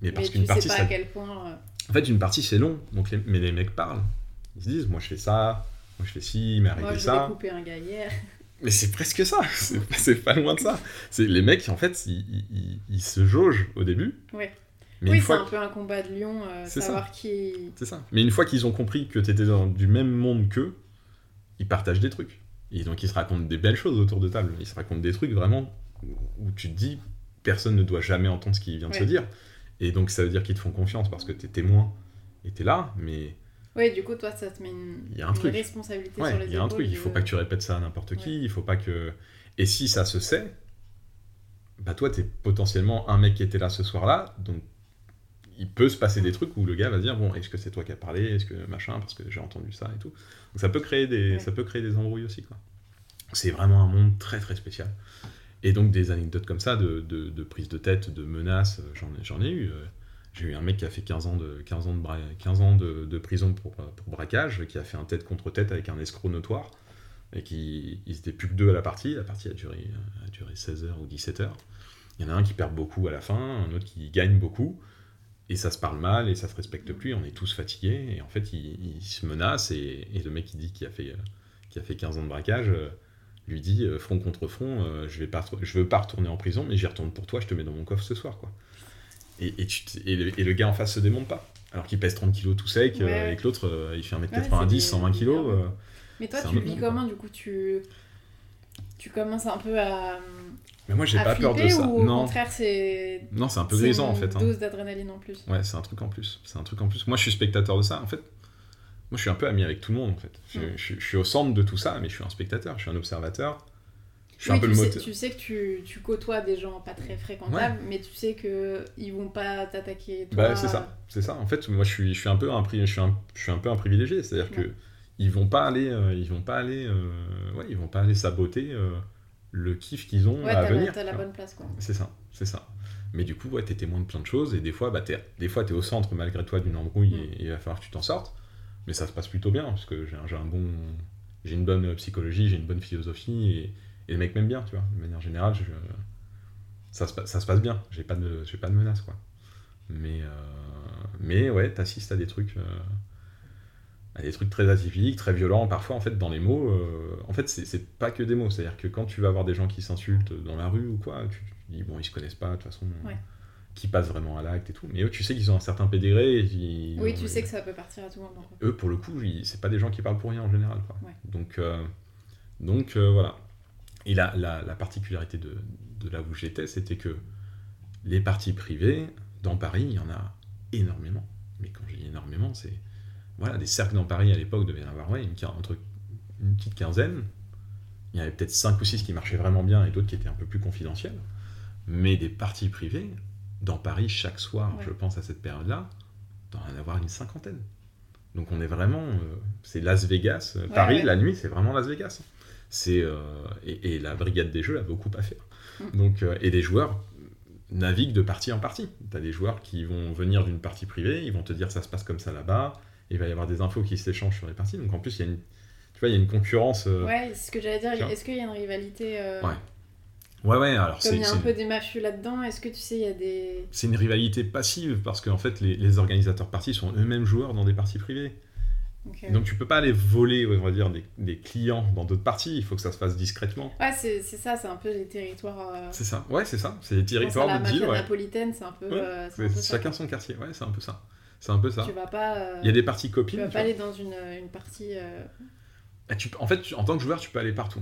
Mais parce mais qu'une partie, sais pas ça à quel point. euh, En fait, une partie, c'est long, donc les... mais les mecs parlent. Ils se disent, moi je fais ça, moi je fais ci, il m'est arrivé Moi, je ça. couper un gars hier. Mais c'est presque ça, c'est pas loin de ça. Les mecs, en fait, ils, ils- ils- ils se jaugent au début. Ouais. Mais oui, c'est un peu un combat de lion, euh, C'est ça. savoir qui. C'est ça. Mais une fois qu'ils ont compris que t'étais dans du même monde qu'eux, ils partagent des trucs. Et donc ils se racontent des belles choses autour de table. Ils se racontent des trucs vraiment où tu te dis, personne ne doit jamais entendre ce qui vient de se dire. Et donc ça veut dire qu'ils te font confiance parce que t'es témoin et t'es là, mais Oui, du coup, toi, ça te met une, Il y a un une truc. responsabilité Ouais, sur les il y a un truc, il faut pas que tu répètes ça à n'importe qui, il faut pas que... Et si ça se sait, bah toi, t'es potentiellement un mec qui était là ce soir-là, donc il peut se passer des trucs où le gars va dire, bon, est-ce que c'est toi qui as parlé, est-ce que machin, parce que j'ai entendu ça et tout. Donc ça peut créer des, Ouais. ça peut créer des embrouilles aussi, quoi. C'est vraiment un monde très très spécial. Et donc des anecdotes comme ça, de, de, de prise de tête, de menaces, euh, j'en ai, j'en ai eu. euh. J'ai eu un mec qui a fait 15 ans de, 15 ans de, bra- 15 ans de, de prison pour, euh, pour braquage, qui a fait un tête contre tête avec un escroc notoire, et qui ils étaient plus que deux à la partie. La partie a duré, a duré 16 heures ou 17 heures. Il y en a un qui perd beaucoup à la fin, un autre qui gagne beaucoup, et ça se parle mal, et ça se respecte plus, on est tous fatigués, et en fait, il, il se menace, et, et le mec qui dit qu'il a, fait, euh, qui a fait 15 ans de braquage euh, lui dit euh, front contre front, euh, je vais pas, je veux pas retourner en prison, mais j'y retourne pour toi, je te mets dans mon coffre ce soir, quoi. Et, et, tu t- et, le, et le gars en face se démonte pas. Alors qu'il pèse 30 kilos tout sec, Ouais, et que l'autre, euh, il fait 1m90, Ouais, c'est des- 120 kilos. euh, Mais toi, tu vis comment Du coup, tu. Tu commences un peu à. Mais moi, j'ai pas peur de ça. Ou au Non, contraire, c'est. non c'est un peu grisant en une fait. hein. dose d'adrénaline en plus. Ouais, c'est un truc en plus. C'est un truc en plus. Moi, je suis spectateur de ça. En fait, moi, je suis un peu ami avec tout le monde. En fait, je, Mm. je- je suis au centre de tout ça, mais je suis un spectateur. Je suis un observateur. Je suis Oui, un peu tu, le sais, moteur. tu sais que tu, tu côtoies des gens pas très fréquentables, mais tu sais que ils vont pas t'attaquer. Bah, c'est ça, c'est ça. En fait, moi, je suis, je suis un peu un, je suis un, je suis un peu un privilégié. C'est-à-dire Ouais. que ils vont pas aller, euh, ils vont pas aller, euh, ouais, ils vont pas aller saboter euh, le kiff qu'ils ont Ouais, à t'as la, venir. t'as la bonne place quoi. C'est ça, c'est ça. Mais du coup, ouais, t'es témoin de plein de choses et des fois, bah, t'es, des fois, t'es au centre malgré toi d'une embrouille Mm. et, il va falloir que tu t'en sortes. Mais ça se passe plutôt bien parce que j'ai un, j'ai un bon, j'ai une bonne psychologie, j'ai une bonne philosophie et, et le mec m'aime bien, tu vois. De manière générale, je- ça, se, pa- ça se passe bien. J'ai pas de, pas de menace, quoi. Mais, euh, mais ouais, t'assistes à des trucs, euh, à des trucs très atypiques, très violents. Parfois, en fait, dans les mots, euh, en fait, c'est, pas que des mots. C'est-à-dire que quand tu vas voir des gens qui s'insultent dans la rue ou quoi, tu, tu dis bon, ils se connaissent pas de toute façon. Ouais. Qui passent vraiment à l'acte et tout. Mais eux, tu sais qu'ils ont un certain pédigré. Et ils- Oui, tu sais que ça peut partir à tout moment. eux, pour le coup, c'est pas des gens qui parlent pour rien en général. Quoi. Ouais. Donc, euh, donc euh, voilà. Et la, la, la particularité de, de là où j'étais, c'était que les parties privées, dans Paris, il y en a énormément. Mais quand je dis énormément, c'est. Voilà, des cercles dans Paris à l'époque devaient y en avoir ouais, une, entre une petite quinzaine. Il y en avait peut-être 5 ou 6 qui marchaient vraiment bien et d'autres qui étaient un peu plus confidentiels. Mais des parties privées, dans Paris, chaque soir, Ouais. je pense à cette période-là, il doit y en avoir une cinquantaine. Donc on est vraiment, euh, c'est Las Vegas. Euh, Ouais, Paris, ouais. la nuit, c'est vraiment Las Vegas. C'est euh, et, et la brigade des jeux a beaucoup à faire. Mm. Donc euh, et les joueurs naviguent de partie en partie. T'as des joueurs qui vont venir d'une partie privée, ils vont te dire ça se passe comme ça là-bas. Il va y avoir des infos qui s'échangent sur les parties. Donc en plus il y a une, tu vois, il y a une concurrence. euh, Ouais, c'est ce que j'allais dire. Est-ce qu'il y a une rivalité euh, Ouais. ouais, ouais. Alors Comme c'est il y a un peu des mafieux là-dedans, est-ce que tu sais, il y a des. c'est une rivalité passive parce qu'en fait les, les organisateurs parties sont eux-mêmes joueurs dans des parties privées donc tu peux pas aller voler, on va dire, des, des clients dans d'autres parties, il faut que ça se fasse discrètement. Ouais, c'est ça, c'est un peu les territoires. euh, C'est ça, ouais, c'est ça, c'est les territoires la de mafia deal, ouais. napolitaine, c'est un peu. Ouais, euh, un peu chacun son quartier, ouais, c'est un peu ça. C'est un peu ça. Tu vas pas. euh, Il y a des parties Tu copines. vas tu pas vois. aller dans une, une partie. euh, Ah, tu- en fait, tu- en tant que joueur, tu peux aller partout.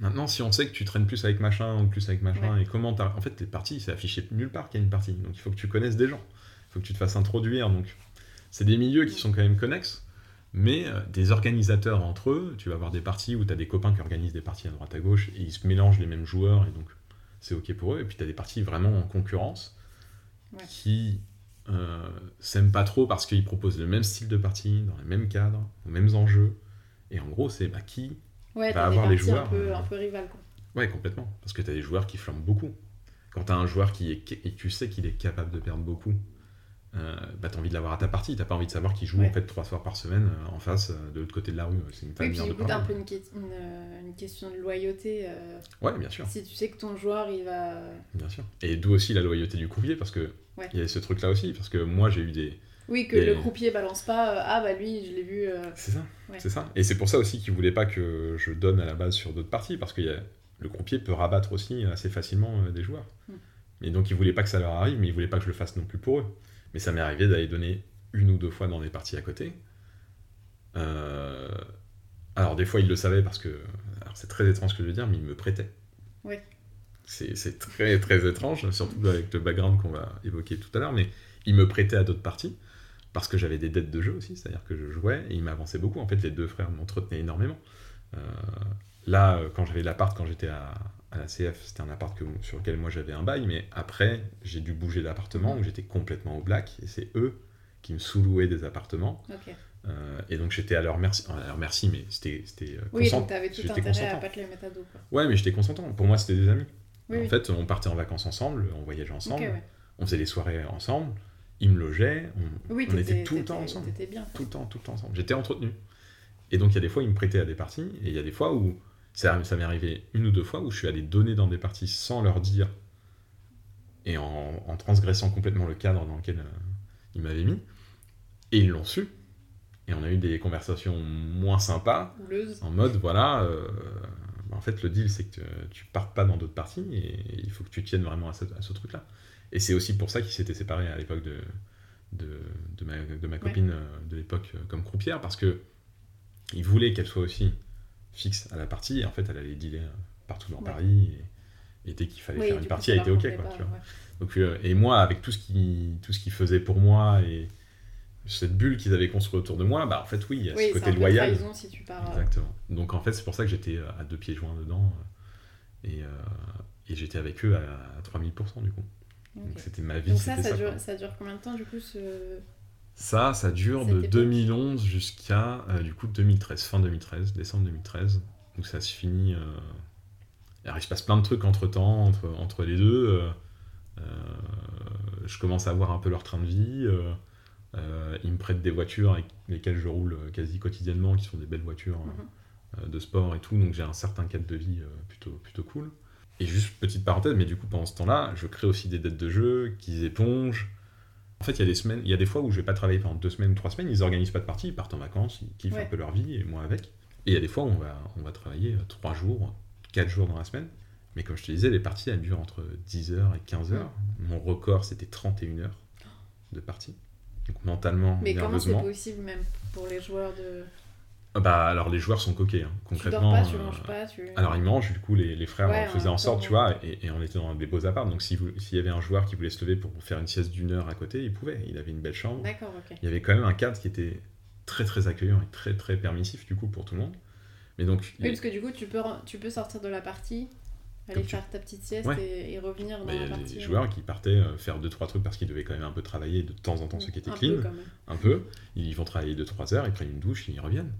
Maintenant, si on sait que tu traînes plus avec machin ou plus avec machin, et comment t'as... En fait, les parties, c'est affiché nulle part qu'il y a une partie. Donc, il faut que tu connaisses des gens. Il faut que tu te fasses introduire. Donc, c'est des milieux qui sont quand même connexes. Mais euh, des organisateurs entre eux, tu vas avoir des parties où tu as des copains qui organisent des parties à droite à gauche et ils se mélangent les mêmes joueurs et donc c'est ok pour eux. Et puis tu as des parties vraiment en concurrence Ouais. qui euh, s'aiment pas trop parce qu'ils proposent le même style de partie, dans les mêmes cadres, aux mêmes enjeux. Et en gros, c'est bah, qui Ouais, Va avoir les joueurs, un peu, euh, un peu quoi. Ouais, complètement. Parce que tu as des joueurs qui flambent beaucoup. Quand tu as un joueur qui est, et tu sais qu'il est capable de perdre beaucoup, euh, bah, tu as envie de l'avoir à ta partie. Tu pas envie de savoir qu'il joue Ouais. en fait trois soirs par semaine euh, en face, euh, de l'autre côté de la rue. C'est une Oui, famille puis de du coup, t'as un peu une, que- une, une question de loyauté. Ouais, bien sûr, si tu sais que ton joueur, il va. bien sûr. Et d'où aussi la loyauté du croupier, parce que Ouais. il y a ce truc-là aussi, parce que moi j'ai eu des. Oui, que le croupier balance pas. euh, ah, bah lui, je l'ai vu. euh, C'est ça, Ouais. c'est ça. Et c'est pour ça aussi qu'ils voulaient pas que je donne à la base sur d'autres parties, parce que y a- le croupier peut rabattre aussi assez facilement euh, des joueurs. Mm. Et donc ils voulaient pas que ça leur arrive, mais ils voulaient pas que je le fasse non plus pour eux. Mais ça m'est arrivé d'aller donner une ou deux fois dans des parties à côté. Euh, Alors des fois ils le savaient parce que, alors c'est très étrange ce que je veux dire, mais ils me prêtaient. Ouais. C'est très très étrange, surtout avec le background qu'on va évoquer tout à l'heure, mais ils me prêtaient à d'autres parties parce que j'avais des dettes de jeu aussi, c'est-à-dire que je jouais et ils m'avançaient beaucoup. En fait, les deux frères m'entretenaient énormément. Euh, là, quand j'avais l'appart, quand j'étais à, à la CF, c'était un appart que- sur lequel moi j'avais un bail, mais après, j'ai dû bouger d'appartement où j'étais complètement au black et c'est eux qui me sous-louaient des appartements. Euh, et donc j'étais à leur merci, à leur merci mais c'était euh, Oui, donc t'avais tout intérêt consentant. à pas te les mettre à dos, quoi. Ouais, mais j'étais consentant. Pour moi, c'était des amis. Oui, en fait, on partait en vacances ensemble, on voyageait ensemble, on faisait des soirées ensemble, ils me logeaient, on, Oui, on était tout le temps ensemble. Bien. Tout le temps, tout le temps ensemble. J'étais entretenu. Et donc, il y a des fois, ils me prêtaient à des parties, et il y a des fois où ça, ça m'est arrivé une ou deux fois où je suis allé donner dans des parties sans leur dire, et en, en transgressant complètement le cadre dans lequel euh, ils m'avaient mis, et ils l'ont su. Et on a eu des conversations moins sympas, en mode, voilà, euh, en fait, le deal, c'est que tu partes pas dans d'autres parties, et il faut que tu tiennes vraiment à ce, truc-là. Et c'est aussi pour ça qu'ils s'étaient séparés à l'époque de, de, de ma, de ma copine euh, de l'époque euh, comme croupière, parce que ils voulaient qu'elle soit aussi fixe à la partie, et en fait, elle allait dealer euh, partout dans Ouais. Paris, et, et dès qu'il fallait Oui, faire une coup, partie, elle était ok, convenait quoi, pas, tu vois. ouais. Donc, euh, et moi, avec tout ce qui tout ce qu'ils faisaient pour moi, et cette bulle qu'ils avaient construite autour de moi, bah en fait, oui, il y a Oui, ce côté un peu loyal. trahison si tu pars. Exactement. Donc en fait, c'est pour ça que j'étais euh, à deux pieds joints dedans. euh, Et, euh, et j'étais avec eux à, à 3000% du coup. Donc c'était ma vie, Donc ça, ça ça. dure, quoi. ça dure combien de temps du coup ce... Ça, ça dure de époque? 2011 jusqu'à euh, du coup 2013, fin 2013, décembre 2013. Donc ça se finit. euh, Alors il se passe plein de trucs entre temps, entre, entre les deux. je commence à voir un peu leur train de vie. Euh, ils me prêtent des voitures avec lesquelles je roule quasi quotidiennement, qui sont des belles voitures euh, euh, de sport et tout. Donc j'ai un certain cadre de vie plutôt, plutôt cool. Et juste petite parenthèse, mais du coup pendant ce temps-là, je crée aussi des dettes de jeu qu'ils épongent. En fait, il y a des semaines, il y a des fois où je vais pas travailler pendant deux semaines ou trois semaines, ils organisent pas de partie, ils partent en vacances, ils kiffent Ouais. un peu leur vie et moi avec. Et il y a des fois où on va, on va travailler trois jours, quatre jours dans la semaine. Mais comme je te disais, les parties elles durent entre 10h et 15h. Mon record c'était 31 heures de partie. Donc mentalement, Mais comment c'est possible même pour les joueurs de... Ah Bah alors les joueurs sont coqués, hein. Tu concrètement. dors pas, tu euh, manges pas, tu... alors ils mangent, du coup les, les frères Ouais, euh, faisaient en sorte, tu vois, et, et on était dans des beaux apparts, donc si s'il y avait un joueur qui voulait se lever pour faire une sieste d'une heure à côté, il pouvait, il avait une belle chambre. D'accord, ok. Il y avait quand même un cadre qui était très très accueillant et très très permissif du coup pour tout le monde. Mais donc, Oui, parce que du coup, tu peux, tu peux sortir de la partie, aller tu- faire ta petite sieste Ouais. et, et revenir dans bah, il y la a partie. des joueurs qui partaient euh, faire 2-3 trucs parce qu'ils devaient quand même un peu travailler de temps en temps, ceux qui étaient Un clean, peu quand même. un peu. Ils vont travailler 2-3 heures, ils prennent une douche, ils reviennent.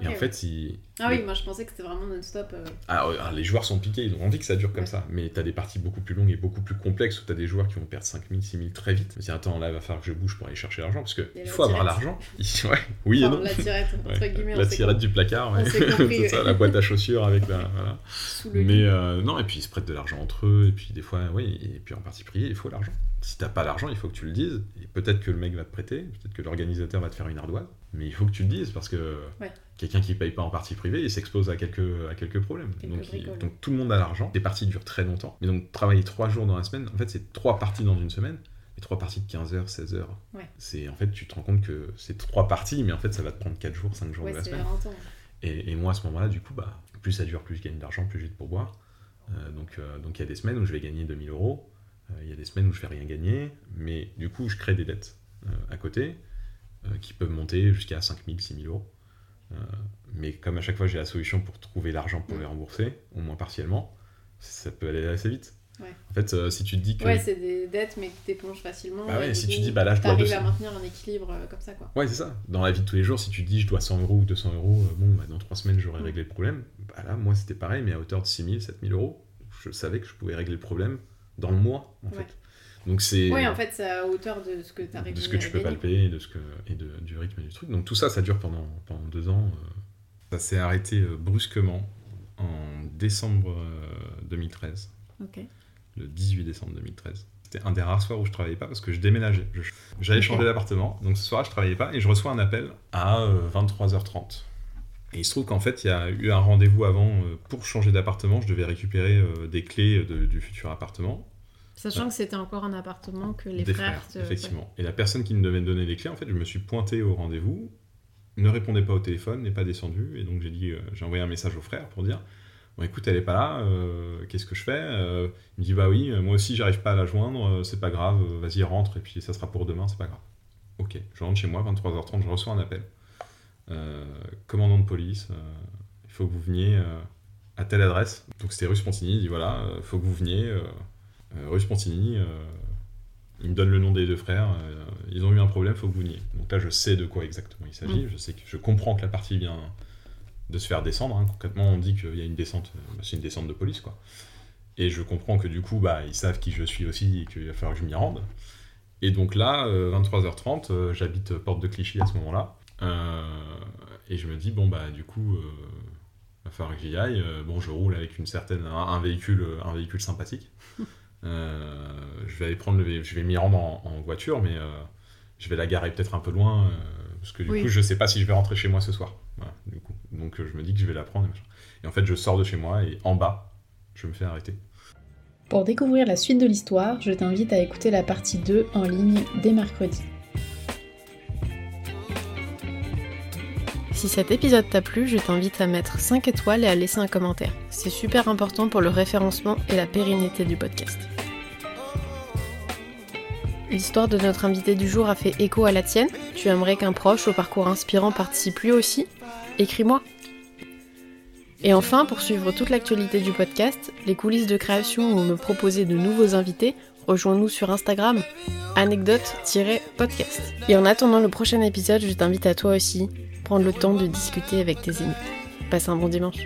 Et en ouais. fait, si... Ah les- oui, moi je pensais que c'était vraiment non-stop. euh, Ah, ouais, ah, les joueurs sont piqués, ils ont envie que ça dure comme Ouais. ça. Mais t'as des parties beaucoup plus longues et beaucoup plus complexes où t'as des joueurs qui vont perdre 5000, 6000 très vite. Mais attends, là, il va falloir que je bouge pour aller chercher l'argent parce que Et il la faut avoir l'argent. ouais, oui et non. la tirette, entre guillemets, la tirette du placard, c'est ça, la boîte à chaussures avec la. Voilà. sous le Mais euh, non, et puis ils se prêtent de l'argent entre eux, et puis des fois, oui, et puis en partie privé, il faut l'argent. Si t'as pas l'argent, il faut que tu le dises, et peut-être que le mec va te prêter, peut-être que l'organisateur va te faire une ardoise. Mais il faut que tu le dises parce que Ouais. Quelqu'un qui paye pas en partie privée, il s'expose à quelques, à quelques problèmes. Donc, il- donc tout le monde a l'argent. Les parties durent très longtemps. Mais donc travailler trois jours dans la semaine, en fait, c'est trois parties dans une semaine. Et trois parties de 15 heures, 16 heures. Ouais. C'est en fait, tu te rends compte que c'est trois parties, mais en fait, ça va te prendre 4 jours, 5 jours Ouais, de la semaine. Et, et moi, à ce moment-là, du coup, bah, plus ça dure, plus je gagne d'argent, plus j'ai de pourboire. Euh, donc, euh, donc il y a des semaines où je vais gagner 2000 euros, euh, il y a des semaines où je vais rien gagner, mais du coup, je crée des dettes à côté qui peuvent monter jusqu'à 5000, 6000 euros. Euh, mais comme à chaque fois, j'ai la solution pour trouver l'argent pour Mm. les rembourser, au moins partiellement, ça peut aller assez vite. Ouais. En fait, euh, si tu te dis que. Ouais, c'est des dettes, mais que t'éponges facilement. Bah ouais, si tu dis, bah là, je dois T'arrives 200. à maintenir un équilibre euh, comme ça, quoi. Ouais, c'est ça. Dans la vie de tous les jours, si tu dis je dois 100 euros ou 200 euros, euh, bon, bah, dans 3 semaines j'aurai Mm. réglé le problème. Bah là, moi c'était pareil, mais à hauteur de 6000, 7000 euros, je savais que je pouvais régler le problème dans le mois, en Ouais. fait. Donc c'est Ouais, en fait, c'est à hauteur de ce que t'as de réglé. ce que tu peux palper et, de ce que, et de, du rythme du truc. Donc tout ça, ça dure pendant, pendant deux ans. euh. Ça s'est arrêté euh, brusquement en décembre euh, 2013 Ok. le 18 décembre 2013. C'était un des rares soirs où je travaillais pas parce que je déménageais. J'allais changer d'appartement, donc ce soir je travaillais pas et je reçois un appel à euh, 23h30. Et il se trouve qu'en fait il y a eu un rendez-vous avant euh, pour changer d'appartement. Je devais récupérer euh, des clés de- du futur appartement. Sachant que c'était encore un appartement que les des frères. frères, te- effectivement. Et la personne qui me devait me donner les clés, en fait, je me suis pointé au rendez-vous, ne répondait pas au téléphone, n'est pas descendu, et donc j'ai dit, euh, j'ai envoyé un message au frère pour dire, bon écoute, elle est pas là, euh, qu'est-ce que je fais Euh, Il me dit, bah oui, moi aussi j'arrive pas à la joindre, c'est pas grave, vas-y rentre, et puis ça sera pour demain, c'est pas grave. Ok, je rentre chez moi, 23h30, je reçois un appel. Commandant de police, il faut que vous veniez à telle adresse. Donc c'était rue Spontini, il dit voilà, il faut que vous veniez euh, rue Spontini. euh, il me donne le nom des deux frères. euh, ils ont eu un problème, il faut que vous veniez. Donc là, je sais de quoi exactement il s'agit. Je sais que je comprends que la partie vient de se faire descendre. hein. Concrètement, on dit qu'il y a une descente, bah, c'est une descente de police, quoi. Et je comprends que du coup, bah, ils savent qui je suis aussi et qu'il va falloir que je m'y rende. Et donc là, euh, 23h30, euh, j'habite Porte de Clichy à ce moment-là. Euh, et je me dis, bon, bah, du coup, euh, va falloir que j'y aille. Bon, je roule avec une certaine, un véhicule, un véhicule sympathique. Euh, je vais aller prendre le, je vais m'y rendre en, en voiture, mais euh, je vais la garer peut-être un peu loin, euh, parce que du Oui. coup, je sais pas si je vais rentrer chez moi ce soir. Voilà, du coup. Donc, je me dis que je vais la prendre. Et, et en fait, je sors de chez moi et en bas, je me fais arrêter. Pour découvrir la suite de l'histoire, je t'invite à écouter la partie 2 en ligne dès mercredi. Si cet épisode t'a plu, je t'invite à mettre 5 étoiles et à laisser un commentaire. C'est super important pour le référencement et la pérennité du podcast. L'histoire de notre invité du jour a fait écho à la tienne. Tu aimerais qu'un proche au parcours inspirant participe lui aussi? Écris-moi. Et enfin, pour suivre toute l'actualité du podcast, les coulisses de création ou me proposer de nouveaux invités, rejoins-nous sur Instagram, anecdote-podcast. Et en attendant le prochain épisode, je t'invite à toi aussi prendre le temps de discuter avec tes amis. Passe un bon dimanche.